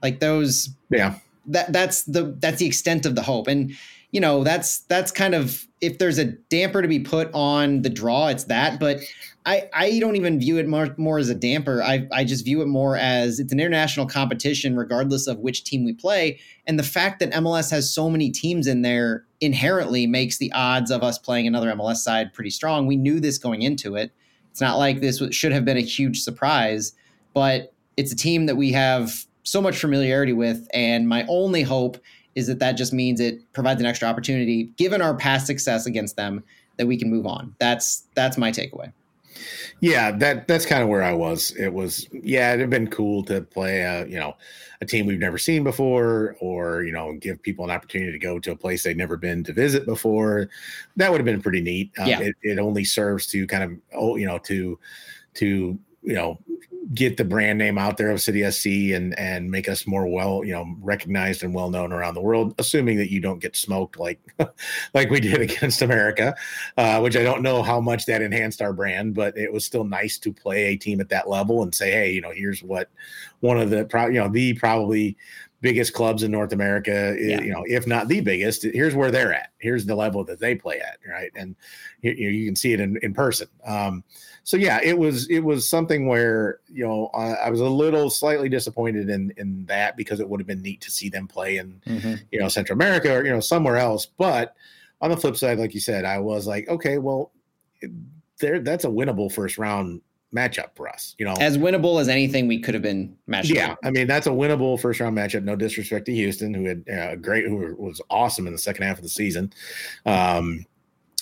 Like those Yeah. That that's the that's the extent of the hope. And you know, that's that's kind of if there's a damper to be put on the draw, it's that. But I, I don't even view it more, more as a damper. I, I just view it more as it's an international competition, regardless of which team we play. And the fact that MLS has so many teams in there inherently makes the odds of us playing another MLS side pretty strong. We knew this going into it. It's not like this should have been a huge surprise, but it's a team that we have so much familiarity with. And my only hope is that that just means it provides an extra opportunity, given our past success against them, that we can move on. That's that's my takeaway. Yeah, that that's kind of where I was. It was yeah, it'd have been cool to play a you know a team we've never seen before, or you know give people an opportunity to go to a place they've never been to visit before. That would have been pretty neat. Um, yeah. it, it only serves to kind of oh you know to to you know get the brand name out there of City SC and and make us more well, you know, recognized and well known around the world, assuming that you don't get smoked like [laughs] like we did against America, uh, which I don't know how much that enhanced our brand, but it was still nice to play a team at that level and say, hey, you know, here's what one of the pro- you know the probably biggest clubs in North America, yeah. you know, if not the biggest, here's where they're at. Here's the level that they play at, right? And you, you can see it in, in person. Um, so yeah, it was it was something where you know I, I, was a little slightly disappointed in in that because it would have been neat to see them play in mm-hmm. you know Central America or you know somewhere else. But on the flip side, like you said, I was like, okay, well, there that's a winnable first round matchup for us. You know, as winnable as anything we could have been matched. Yeah, I mean that's a winnable first round matchup. No disrespect to Houston, who had uh, great, who was awesome in the second half of the season. Um,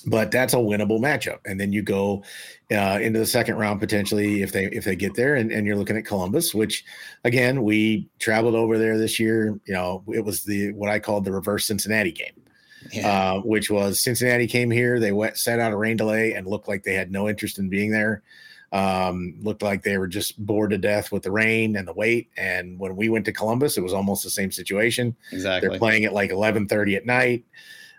but that's a winnable matchup. And then you go uh, into the second round potentially if they if they get there, and, and you're looking at Columbus, which again we traveled over there this year. You know, it was the what I called the reverse Cincinnati game. Yeah. Uh, which was Cincinnati came here, they went set out a rain delay and looked like they had no interest in being there. Um, looked like they were just bored to death with the rain and the wait. And when we went to Columbus, it was almost the same situation. Exactly. They're playing at like 11:30 at night.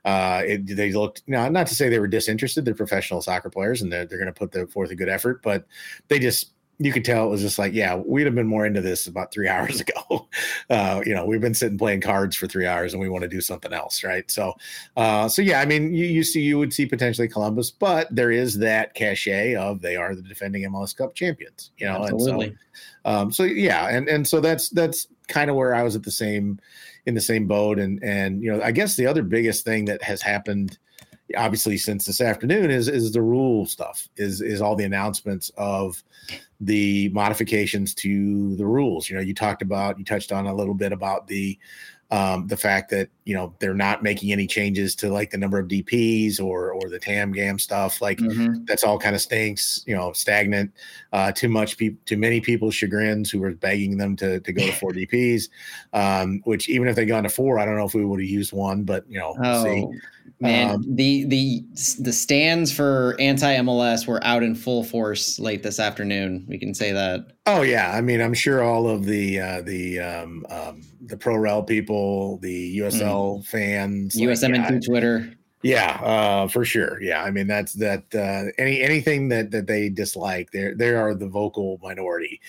Uh, it, they looked now, not to say they were disinterested. They're professional soccer players, and they're they're going to put the, forth a good effort. But they just you could tell it was just like, yeah, we'd have been more into this about three [laughs] hours ago. Uh, you know, we've been sitting playing cards for three hours, and we want to do something else, right? So, uh, so yeah, I mean, you, you see, you would see potentially Columbus, but there is that cachet of they are the defending MLS Cup champions, you know, Absolutely. and so, um, so yeah, and and so that's that's kind of where I was at the same in the same boat. And and you know, I guess the other biggest thing that has happened, obviously since this afternoon, is is the rule stuff. Is is all the announcements of the modifications to the rules. You know, you talked about, you touched on a little bit about the um, the fact that you know they're not making any changes to like the number of DPS or or the TAM GAM stuff. Like mm-hmm. that's all kind of stinks. You know, stagnant. Uh, too much people, too many people's chagrins who were begging them to to go to four [laughs] DPS. Um, which even if they gone to four, I don't know if we would have used one, but you know, we'll oh. see. Man, um, the the the stands for anti MLS were out in full force late this afternoon. We can say that. Oh yeah, I mean, I'm sure all of the uh, the um, um, the pro rel people, the USL mm. fans, USM like, yeah, Twitter. Yeah, uh, for sure. Yeah, I mean that's that. Uh, any anything that that they dislike, they they are the vocal minority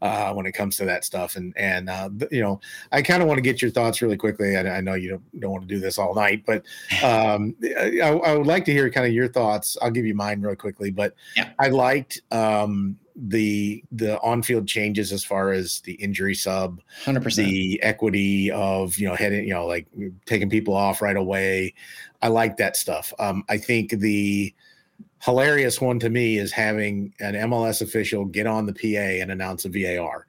uh, when it comes to that stuff. And and uh, you know, I kind of want to get your thoughts really quickly. I, I know you don't, don't want to do this all night, but [laughs] um, I, I, would like to hear kind of your thoughts. I'll give you mine real quickly. But yeah. I liked um, the the on-field changes as far as the injury sub 100% the equity of you know heading you know like taking people off right away i like that stuff um i think the hilarious one to me is having an MLS official get on the PA and announce a VAR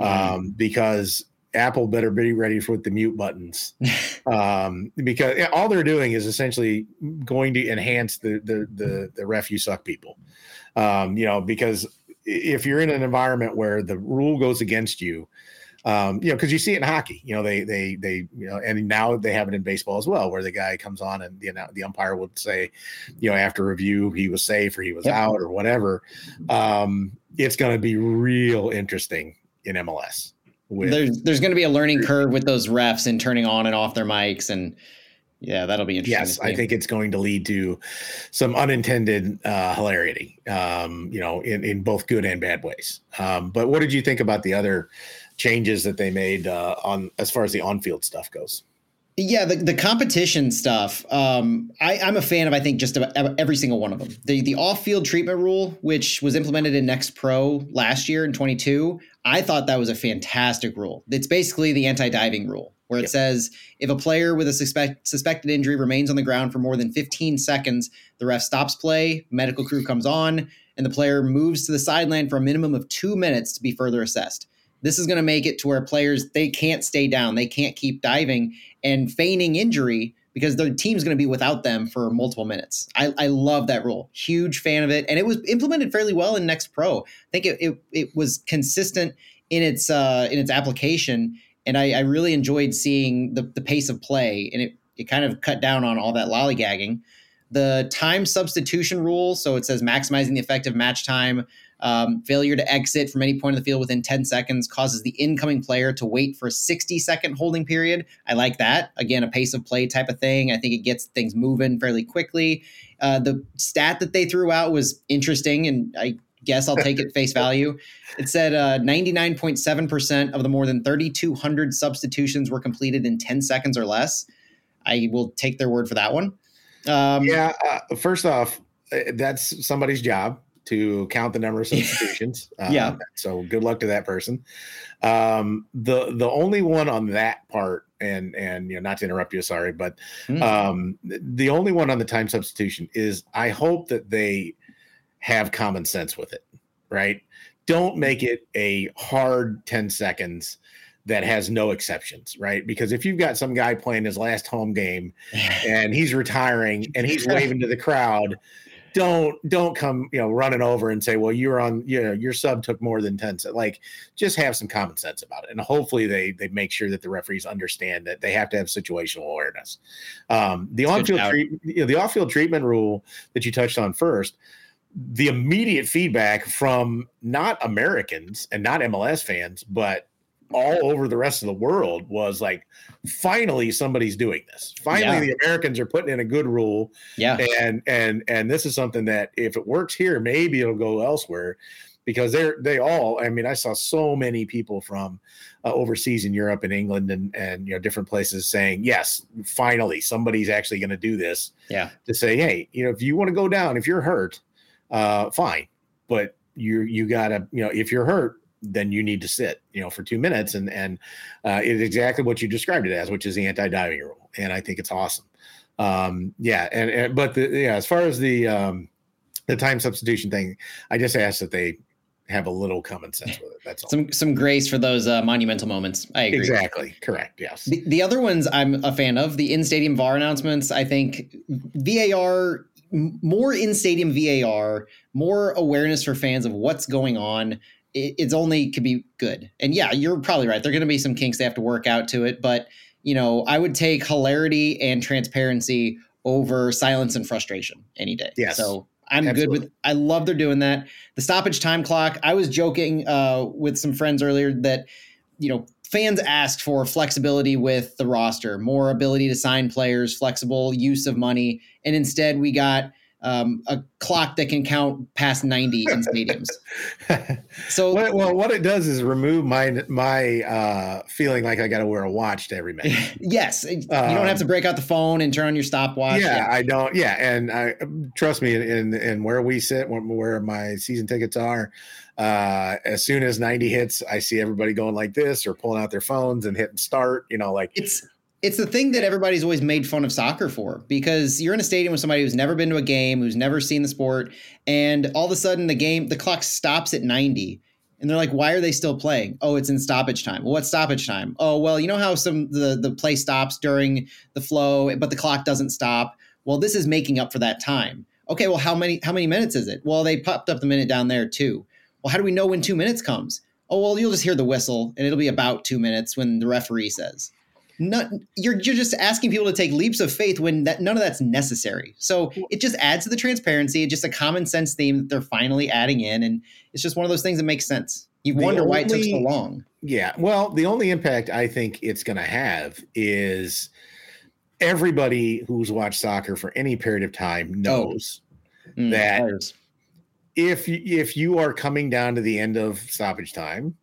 mm-hmm. um, because Apple better be ready for the mute buttons [laughs] um, because all they're doing is essentially going to enhance the the the, the ref you suck people. Um, you know, because if you're in an environment where the rule goes against you, um, you know, because you see it in hockey. You know, they they they you know, and now they have it in baseball as well, where the guy comes on and the the umpire would say, you know, after review he was safe or he was yep. out or whatever. Um, it's going to be real interesting in MLS. With, there's there's going to be a learning curve with those refs and turning on and off their mics and yeah, that'll be interesting. Yes, I think it's going to lead to some unintended uh, hilarity, um, you know, in, in both good and bad ways. Um, but what did you think about the other changes that they made uh, on as far as the on-field stuff goes. Yeah, the, the competition stuff. Um, I, am a fan of. I think just about every single one of them. The the off field treatment rule, which was implemented in Next Pro last year in 22, I thought that was a fantastic rule. It's basically the anti diving rule, where it yep. says if a player with a suspect, suspected injury remains on the ground for more than 15 seconds, the ref stops play, medical crew comes on, and the player moves to the sideline for a minimum of two minutes to be further assessed. This is going to make it to where players they can't stay down, they can't keep diving and feigning injury because their team's going to be without them for multiple minutes. I, I, love that rule. Huge fan of it, and it was implemented fairly well in Next Pro. I think it it, it was consistent in its uh, in its application, and I, I really enjoyed seeing the the pace of play, and it it kind of cut down on all that lollygagging. The time substitution rule, so it says maximizing the effective match time. Um, failure to exit from any point of the field within 10 seconds causes the incoming player to wait for a 60 second holding period. I like that. Again, a pace of play type of thing. I think it gets things moving fairly quickly. Uh, the stat that they threw out was interesting, and I guess I'll take it face [laughs] value. It said uh, 99.7% of the more than 3,200 substitutions were completed in 10 seconds or less. I will take their word for that one. Um, yeah. Uh, first off, uh, that's somebody's job to count the number of [laughs] substitutions. Uh, yeah. So good luck to that person. Um, the the only one on that part, and and you know, not to interrupt you, sorry, but mm. um, the only one on the time substitution is I hope that they have common sense with it, right? Don't make it a hard 10 seconds that has no exceptions, right? Because if you've got some guy playing his last home game [laughs] and he's retiring and he's waving to the crowd, don't don't come you know running over and say, well, you're on you know your sub took more than ten. So like, just have some common sense about it, and hopefully they they make sure that the referees understand that they have to have situational awareness. Um, the on field treat, you know, the off field treatment rule that you touched on first the immediate feedback from not Americans and not MLS fans, but all over the rest of the world was like, finally somebody's doing this. Finally, yeah. the Americans are putting in a good rule. Yeah. And and and this is something that if it works here, maybe it'll go elsewhere because they're they all i mean i saw so many people from uh, overseas in europe and england and and you know different places saying yes finally somebody's actually going to do this yeah to say hey you know if you want to go down if you're hurt uh fine but you you gotta you know if you're hurt then you need to sit, you know, for two minutes. And and uh, it is exactly what you described it as, which is the anti-diving rule. And I think it's awesome. Um, yeah, and, and but the, yeah, as far as the um, the time substitution thing, I just ask that they have a little common sense with it. That's all. Some some grace for those uh, monumental moments. I agree. Exactly. Correct. Yes. The, the other ones I'm a fan of. The in stadium VAR announcements. I think VAR more in stadium VAR, more awareness for fans of what's going on it, it's only could be good. And yeah, you're probably right. There are going to be some kinks they have to work out to it, but you know, I would take hilarity and transparency over silence and frustration any day. Yes. So I'm Absolutely. good with. I love they're doing that. The stoppage time clock. I was joking uh, with some friends earlier that you know fans asked for flexibility with the roster, more ability to sign players, flexible use of money, and instead we got um, a clock that can count past 90 in [laughs] stadiums. so well, well, what it does is remove my my uh, feeling like I got to wear a watch to every match. [laughs] yes, you don't have to um, break out the phone and turn on your stopwatch. Yeah, yeah. I don't. Yeah, and I trust me in in where we sit, where my season tickets are. Uh, as soon as 90 hits, I see everybody going like this or pulling out their phones and hitting start. You know, like it's it's the thing that everybody's always made fun of soccer for because you're in a stadium with somebody who's never been to a game, who's never seen the sport, and all of a sudden the game, the clock stops at 90. And they're like, why are they still playing? Oh, it's in stoppage time. Well, what's stoppage time? Oh, well, you know how some the, the play stops during the flow, but the clock doesn't stop. Well, this is making up for that time. Okay, well, how many how many minutes is it? Well, they popped up the minute down there too. Well, how do we know when two minutes comes? Oh, well, you'll just hear the whistle, and it'll be about two minutes when the referee says not you're you're just asking people to take leaps of faith when that none of that's necessary. So it just adds to the transparency. It's just a common sense theme that they're finally adding in, and it's just one of those things that makes sense. You the wonder only, why it took so long. Yeah, well, the only impact I think it's going to have is everybody who's watched soccer for any period of time oh. knows oh. that mm, if if you are coming down to the end of stoppage time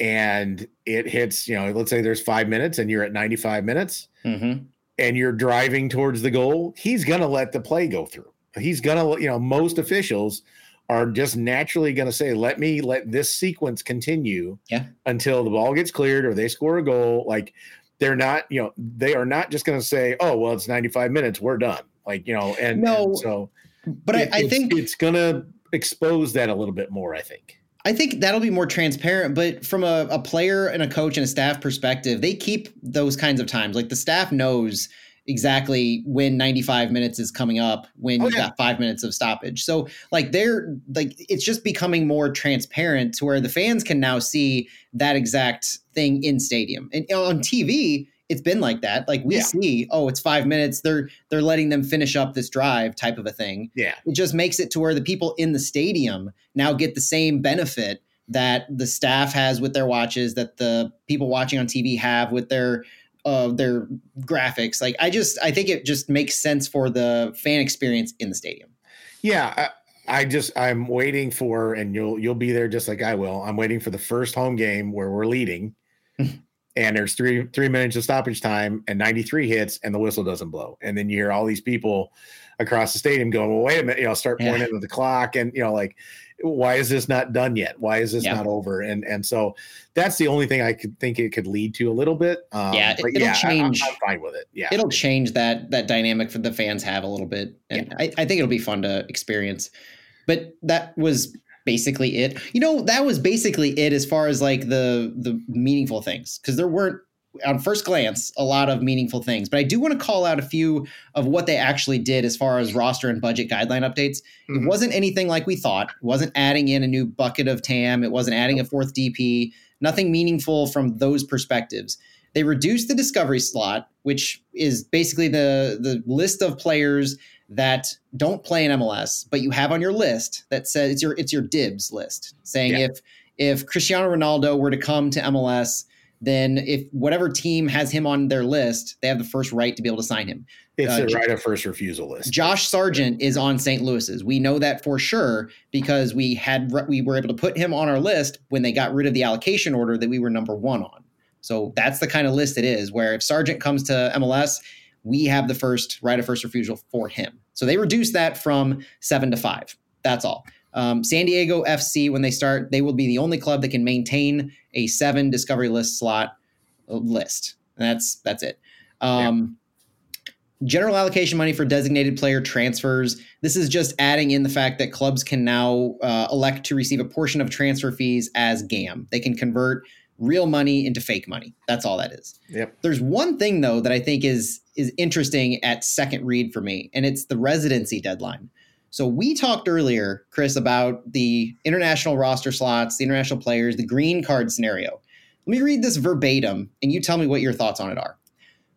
and it hits, you know, let's say there's five minutes and you're at 95 minutes mm-hmm. and you're driving towards the goal, he's going to let the play go through. He's going to, you know, most officials are just naturally going to say, let me let this sequence continue yeah. until the ball gets cleared or they score a goal. Like they're not, you know, they are not just going to say, oh, well, it's 95 minutes, we're done. Like, you know, and, no, and so, but it, I, I think it's going to, expose that a little bit more. I think. I think that'll be more transparent, but from a, a player and a coach and a staff perspective, they keep those kinds of times. Like the staff knows exactly when 95 minutes is coming up when oh, you've yeah. got five minutes of stoppage. So like they're like it's just becoming more transparent to where the fans can now see that exact thing in stadium. And on TV, it's been like that. Like we yeah. see, oh, it's five minutes. They're they're letting them finish up this drive type of a thing. Yeah. It just makes it to where the people in the stadium now get the same benefit that the staff has with their watches, that the people watching on TV have with their of their graphics. Like I just I think it just makes sense for the fan experience in the stadium. Yeah, I, I just I'm waiting for and you'll you'll be there just like I will. I'm waiting for the first home game where we're leading. [laughs] and there's three three minutes of stoppage time and 93 hits and the whistle doesn't blow and then you hear all these people across the stadium going well wait a minute you know start pointing yeah. at the clock and you know like why is this not done yet? Why is this yeah. not over? And and so that's the only thing I could think it could lead to a little bit. Um, yeah, it, will yeah, change. I, am fine with it. Yeah, it'll change that that dynamic for the fans have a little bit, and. I, I think it'll be fun to experience. But that was basically it. You know, that was basically it as far as like the the meaningful things because there weren't on first glance, a lot of meaningful things. But I do want to call out a few of what they actually did as far as roster and budget guideline updates. Mm-hmm. It wasn't anything like we thought. It wasn't adding in a new bucket of TAM. It wasn't adding a fourth DP. Nothing meaningful from those perspectives. They reduced the discovery slot, which is basically the the list of players that don't play in MLS, but you have on your list that says it's your it's your dibs list, saying yeah. if if Cristiano Ronaldo were to come to MLS then if whatever team has him on their list, they have the first right to be able to sign him. It's uh, a right of first refusal list. Josh Sargent is on St. Louis's. We know that for sure because we had we were able to put him on our list when they got rid of the allocation order that we were number one on. So that's the kind of list it is. Where if Sargent comes to MLS, we have the first right of first refusal for him. So they reduce that from seven to five. That's all. Um, San Diego FC, when they start, they will be the only club that can maintain a seven discovery list slot uh, list. And that's that's it. Um, yeah. General allocation money for designated player transfers. This is just adding in the fact that clubs can now uh, elect to receive a portion of transfer fees as GAM. They can convert real money into fake money. That's all that is. Yep. There's one thing though that I think is is interesting at second read for me, and it's the residency deadline. So we talked earlier, Chris, about the international roster slots, the international players, the green card scenario. Let me read this verbatim and you tell me what your thoughts on it are.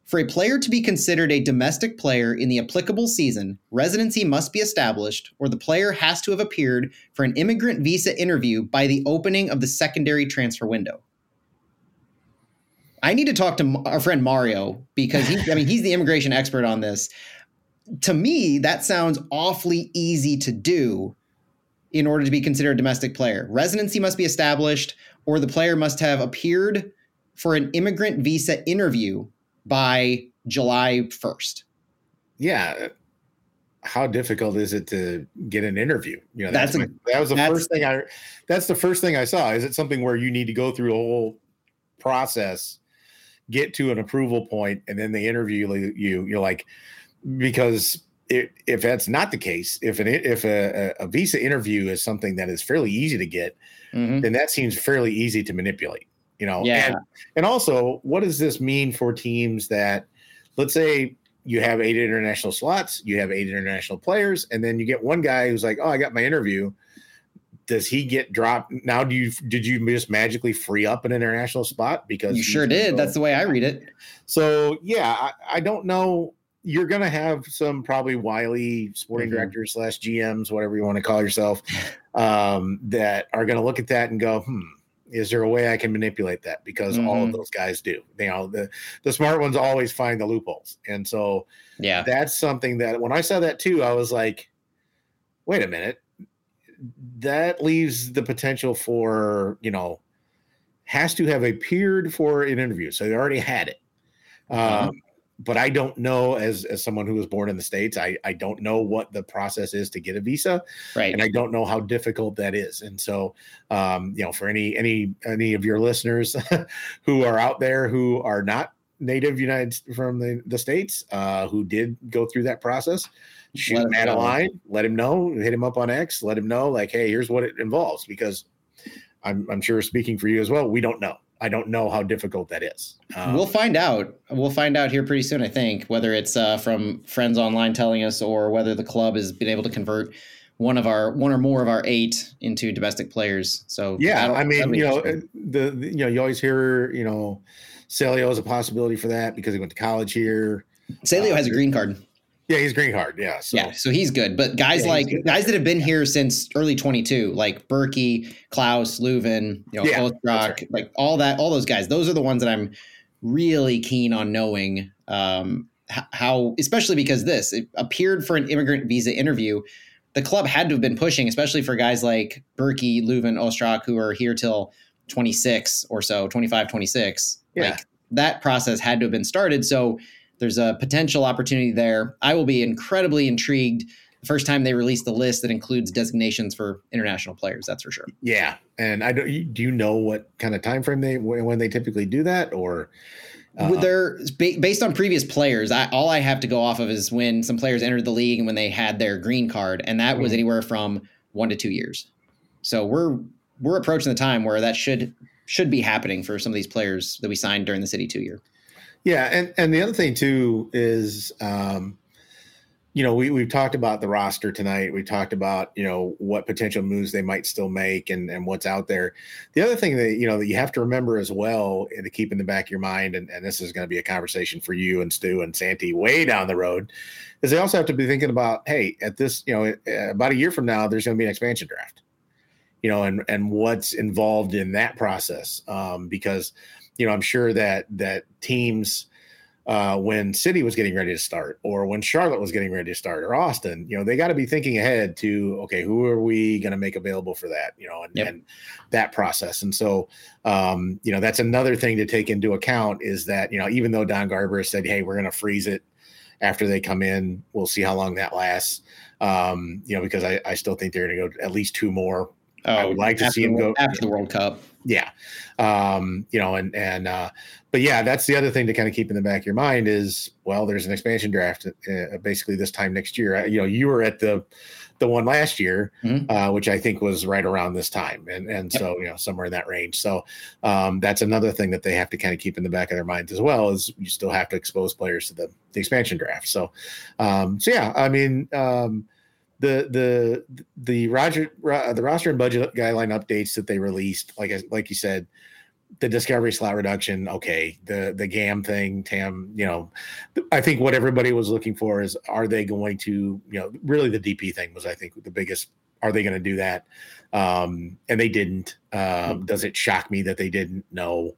For a player to be considered a domestic player in the applicable season, residency must be established or the player has to have appeared for an immigrant visa interview by the opening of the secondary transfer window. I need to talk to our friend Mario because he, I mean, he's the immigration expert on this to me, that sounds awfully easy to do in order to be considered a domestic player. Residency must be established, or the player must have appeared for an immigrant visa interview by July 1st. Yeah. How difficult is it to get an interview? You know, that's, that's my, that was the first thing I that's the first thing I saw. Is it something where you need to go through a whole process, get to an approval point, and then they interview you? You're like, because it, if that's not the case, if an if a, a, visa interview is something that is fairly easy to get, mm-hmm. then that seems fairly easy to manipulate. You know, yeah. and and also, what does this mean for teams that, let's say, you have eight international slots, you have eight international players, and then you get one guy who's like, "Oh, I got my interview." Does he get dropped now? Do you did you just magically free up an international spot because you sure did? Go, That's the way I read it. So yeah, I, I don't know you're going to have some probably wily sporting mm-hmm. directors slash GMs, whatever you want to call yourself, um, that are going to look at that and go, hmm, is there a way I can manipulate that? Because mm-hmm. all of mm-hmm. those guys do. You know, the the smart ones always find the loopholes, and so yeah, that's something that when I saw that too, I was like, wait a minute, that leaves the potential for you know has to have appeared for an interview, so they already had it. Mm-hmm. Um, but I don't know as as someone who was born in the states, I I don't know what the process is to get a visa, right? And I don't know how difficult that is. And so, um, you know, for any any any of your listeners [laughs] who are out there who are not native United from the, the states uh, who did go through that process. Shoot Matt a line, let him know, hit him up on X, let him know, like, hey, here's what it involves. Because I'm, I'm sure speaking for you as well, we don't know. I don't know how difficult that is. Um, we'll find out. We'll find out here pretty soon, I think, whether it's uh, from friends online telling us or whether the club has been able to convert one of our one or more of our eight into domestic players. So yeah, I mean, you know, the, the, you know you always hear you know Célio is a possibility for that because he went to college here. Célio uh, has a green card. Yeah, he's green card. Yeah, so. yeah, so he's good. But guys yeah, like guys that have been here since early 22, like Bürki, Klauss, Löwen, you know, yeah, right. like all that, all those guys. Those are the ones that I'm really keen on knowing um, how, especially because this it appeared for an immigrant visa interview. The club had to have been pushing, especially for guys like Bürki, Löwen, Ostrak, who are here till 26 or so, 25, 26. Yeah. Like that process had to have been started. So there's a potential opportunity there. I will be incredibly intrigued the first time they release the list that includes designations for international players. That's for sure. Yeah, and I don't. Do you know what kind of time frame they when they typically do that, or? Uh, With their based on previous players, I, all I have to go off of is when some players entered the league and when they had their green card, and that mm-hmm. was anywhere from one to two years. So we're we're approaching the time where that should should be happening for some of these players that we signed during the City Two year. Yeah, and and the other thing too is, um, you know, we we've talked about the roster tonight. We talked about you know what potential moves they might still make and and what's out there. The other thing that you know that you have to remember as well and to keep in the back of your mind, and, and this is going to be a conversation for you and Stu and Santi way down the road, is they also have to be thinking about, hey, at this you know about a year from now, there's going to be an expansion draft, you know, and and what's involved in that process, um, because you know, I'm sure that that teams uh, when City was getting ready to start, or when Charlotte was getting ready to start, or Austin, you know, they got to be thinking ahead to okay, who are we going to make available for that, you know, and, yep. and that process. And so, um, you know, that's another thing to take into account is that you know, even though Don Garber said, hey, we're going to freeze it after they come in, we'll see how long that lasts. Um, you know, because I, I still think they're going to go at least two more. Oh, I would like to see them go after the World Cup. Yeah. Um you know and and uh but yeah that's the other thing to kind of keep in the back of your mind is well there's an expansion draft uh, basically this time next year. You know you were at the the one last year mm-hmm. uh, which i think was right around this time. And and yep. so you know somewhere in that range. So um that's another thing that they have to kind of keep in the back of their minds as well is you still have to expose players to the, the expansion draft. So um so yeah i mean um the the the Roger the roster and budget guideline updates that they released, like like you said, the discovery slot reduction, okay, the the GAM thing, TAM, you know, I think what everybody was looking for is are they going to, you know, really the DP thing was I think the biggest. Are they going to do that? Um, and they didn't. Um, hmm. does it shock me that they didn't? No.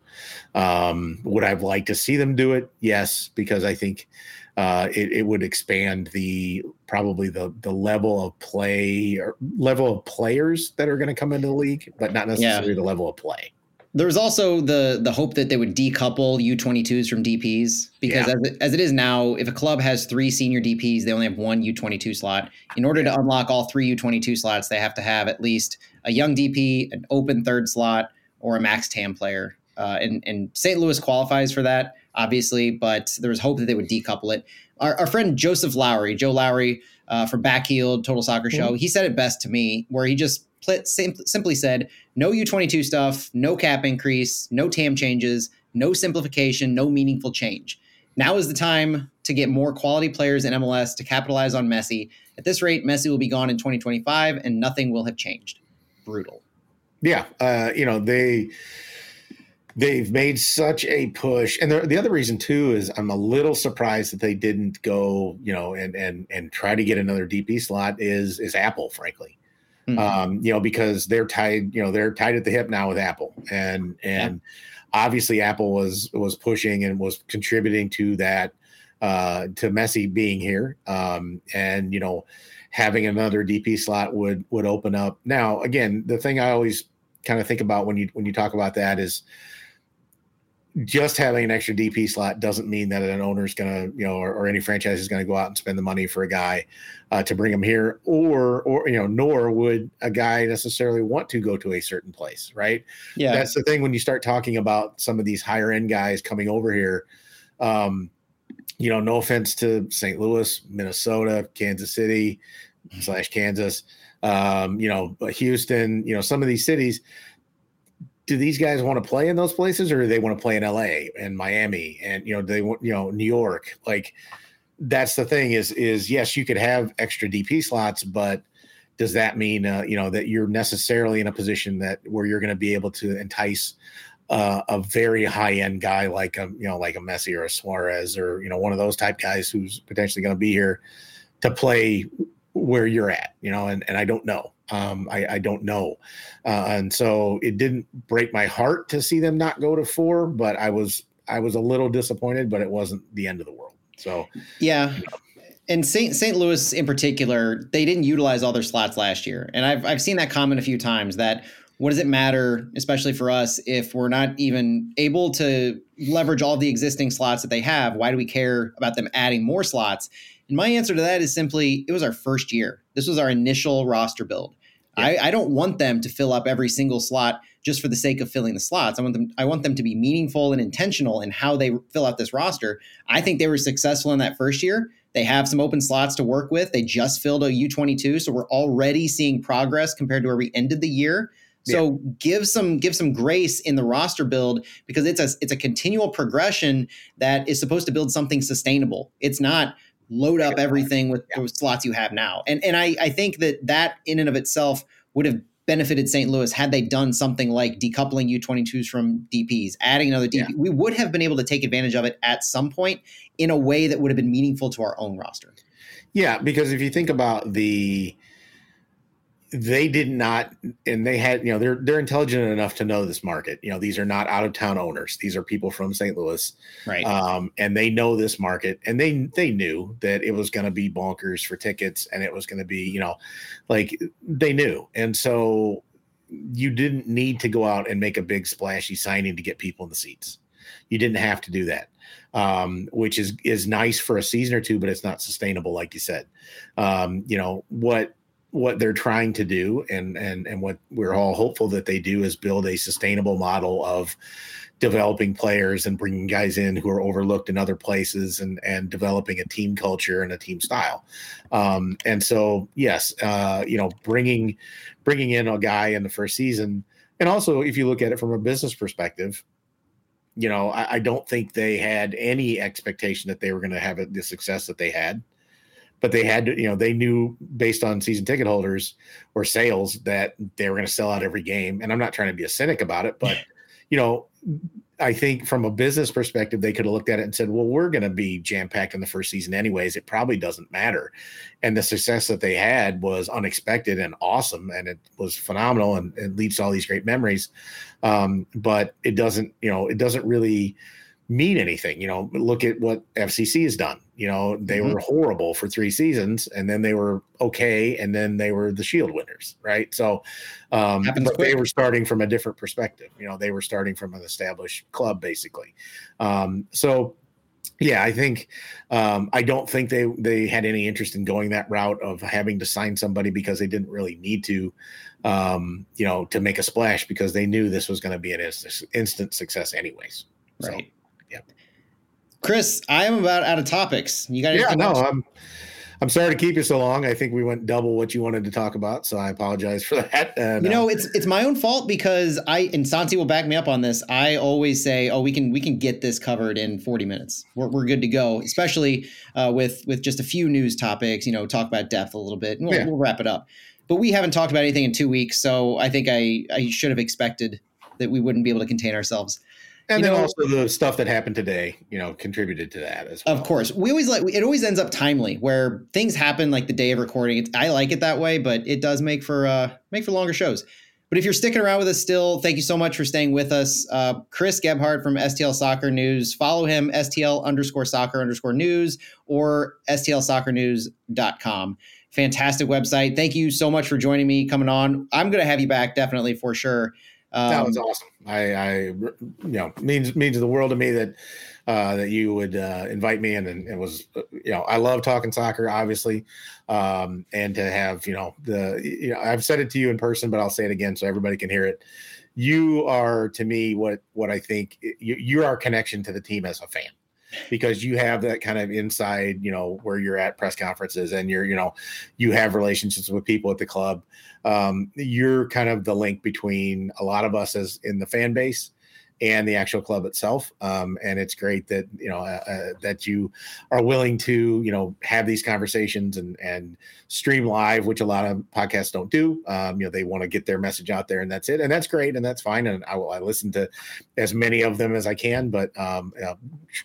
Um, would I've liked to see them do it? Yes, because I think uh, it, it would expand the probably the the level of play or level of players that are going to come into the league, but not necessarily yeah. the level of play. There's also the the hope that they would decouple U22s from DPs because yeah. as, it, as it is now, if a club has three senior DPs, they only have one U22 slot. In order to unlock all three U22 slots, they have to have at least a young DP, an open third slot, or a max TAM player. Uh, and, and St. Louis qualifies for that obviously, but there was hope that they would decouple it. Our, our friend Joseph Lowry, Joe Lowry uh, from Backheeled Total Soccer Show, mm-hmm. he said it best to me, where he just pl- sim- simply said, "No U22 stuff, no cap increase, no TAM changes, no simplification, no meaningful change." Now is the time to get more quality players in MLS to capitalize on Messi. At this rate, Messi will be gone in 2025, and nothing will have changed. Brutal. Yeah, uh, you know they they've made such a push and the, the other reason too is i'm a little surprised that they didn't go you know and and and try to get another dp slot is is apple frankly mm-hmm. um you know because they're tied you know they're tied at the hip now with apple and and yeah. obviously apple was was pushing and was contributing to that uh to messi being here um and you know having another dp slot would would open up now again the thing i always kind of think about when you when you talk about that is just having an extra DP slot doesn't mean that an owner is going to, you know, or, or, any franchise is going to go out and spend the money for a guy uh, to bring him here, or, or you know, nor would a guy necessarily want to go to a certain place, right? Yeah, that's the thing when you start talking about some of these higher end guys coming over here. Um, you know, no offense to St. Louis, Minnesota, Kansas City slash Kansas, um, you know, Houston, you know, some of these cities. Do these guys want to play in those places, or do they want to play in LA and Miami, and you know, they want you know New York? Like, that's the thing is is yes, you could have extra DP slots, but does that mean uh, you know that you're necessarily in a position that where you're going to be able to entice uh, a very high end guy like a you know like a Messi or a Suarez or you know one of those type guys who's potentially going to be here to play where you're at, you know, and, and I don't know. Um, I, I don't know. Uh, and so it didn't break my heart to see them not go to four, but I was I was a little disappointed, but it wasn't the end of the world. So yeah. And St. St. Louis in particular, they didn't utilize all their slots last year. And I've I've seen that comment a few times that what does it matter, especially for us, if we're not even able to leverage all the existing slots that they have? Why do we care about them adding more slots? And my answer to that is simply it was our first year. This was our initial roster build. Yeah. I, I, don't want them to fill up every single slot just for the sake of filling the slots. I want them I want them to be meaningful and intentional in how they fill out this roster. I think they were successful in that first year. They have some open slots to work with. They just filled a U22, so we're already seeing progress compared to where we ended the year. So yeah. give some give some grace in the roster build because it's a it's a continual progression that is supposed to build something sustainable. It's not load up everything with yeah. the slots you have now. And and I I think that that in and of itself would have benefited St. Louis had they done something like decoupling U22s from DPs, adding another DP. Yeah. We would have been able to take advantage of it at some point in a way that would have been meaningful to our own roster. Yeah, because if you think about the they did not and they had you know they're they're intelligent enough to know this market. You know these are not out of town owners. These are people from st louis. Right. Um, and they know this market and they they knew that it was going to be bonkers for tickets and it was going to be you know like they knew. And so you didn't need to go out and make a big splashy signing to get people in the seats. You didn't have to do that um, which is is nice for a season or two but it's not sustainable like you said. Um, you know what what they're trying to do and and and what we're all hopeful that they do is build a sustainable model of developing players and bringing guys in who are overlooked in other places and and developing a team culture and a team style. Um, and so yes uh, you know bringing bringing in a guy in the first season and also if you look at it from a business perspective you know I, I don't think they had any expectation that they were going to have the success that they had but they had to, you know, they knew based on season ticket holders or sales that they were going to sell out every game. And I'm not trying to be a cynic about it, but [laughs] you know, I think from a business perspective, they could have looked at it and said, well, we're going to be jam packed in the first season anyways. It probably doesn't matter. And the success that they had was unexpected and awesome. And it was phenomenal and it leads to all these great memories. Um, but it doesn't, you know, it doesn't really mean anything. You know, look at what FCC has done. You know, they mm-hmm. were horrible for three seasons, and then they were okay, and then they were the Shield winners, right? So, um, but quick. they were starting from a different perspective. You know, they were starting from an established club, basically. Um, so, yeah, I think um, I don't think they they had any interest in going that route of having to sign somebody because they didn't really need to, um, you know, to make a splash because they knew this was going to be an instant, instant success anyways. Right. So, yeah. Chris, I am about out of topics. You got to yeah, no, I'm I'm sorry to keep you so long. I think we went double what you wanted to talk about, so I apologize for [laughs] that. And, you know, uh, it's it's my own fault because I and Santi will back me up on this. I always say, "Oh, we can we can get this covered in 40 minutes. We're, we're good to go." Especially uh, with with just a few news topics. You know, talk about depth a little bit, and we'll, yeah. we'll wrap it up. But we haven't talked about anything in two weeks, so I think I I should have expected that we wouldn't be able to contain ourselves and you then know, also the stuff that happened today, you know, contributed to that as well. Of course, we always like it. Always ends up timely, where things happen like the day of recording. It's, I like it that way, but it does make for uh make for longer shows. But if you're sticking around with us still, thank you so much for staying with us. Uh, Chris Gebhardt from STL Soccer News. Follow him, STL underscore soccer underscore news or STLsoccernews.com. Fantastic website. Thank you so much for joining me, coming on. I'm going to have you back definitely for sure. Um, that was awesome. I, I, you know, means means the world to me that uh, that you would uh, invite me in, and it was, uh, you know, I love talking soccer, obviously, um, and to have, you know, the, you know, I've said it to you in person, but I'll say it again so everybody can hear it. You are to me what what I think you, you're our connection to the team as a fan. Because you have that kind of inside, you know, where you're at press conferences and you're, you know, you have relationships with people at the club. Um, you're kind of the link between a lot of us as in the fan base and the actual club itself. Um, and it's great that you know uh, uh, that you are willing to you know have these conversations and and stream live, which a lot of podcasts don't do. Um, you know, they want to get their message out there, and that's it, and that's great, and that's fine. And I will I listen to as many of them as I can, but um, you know,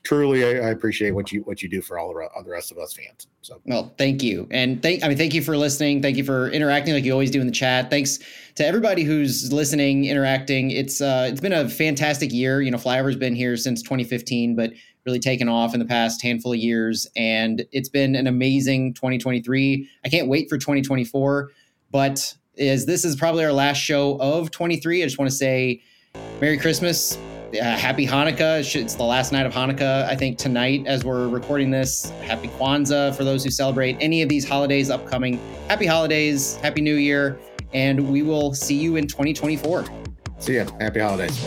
truly, I, I, appreciate what you what you do for all the, all the rest of us fans. So, well, thank you, and thank I mean, thank you for listening. Thank you for interacting like you always do in the chat. Thanks to everybody who's listening, interacting. It's uh, it's been a fantastic year. You know, Flyover's been here since 2015, but really taken off in the past handful of years. And it's been an amazing 2023. I can't wait for 2024. But as this is probably our last show of 23, I just want to say Merry Christmas. Uh, happy Hanukkah. It's the last night of Hanukkah, I think, tonight as we're recording this. Happy Kwanzaa for those who celebrate any of these holidays upcoming. Happy holidays. Happy New Year. And we will see you in 2024. See ya. Happy holidays.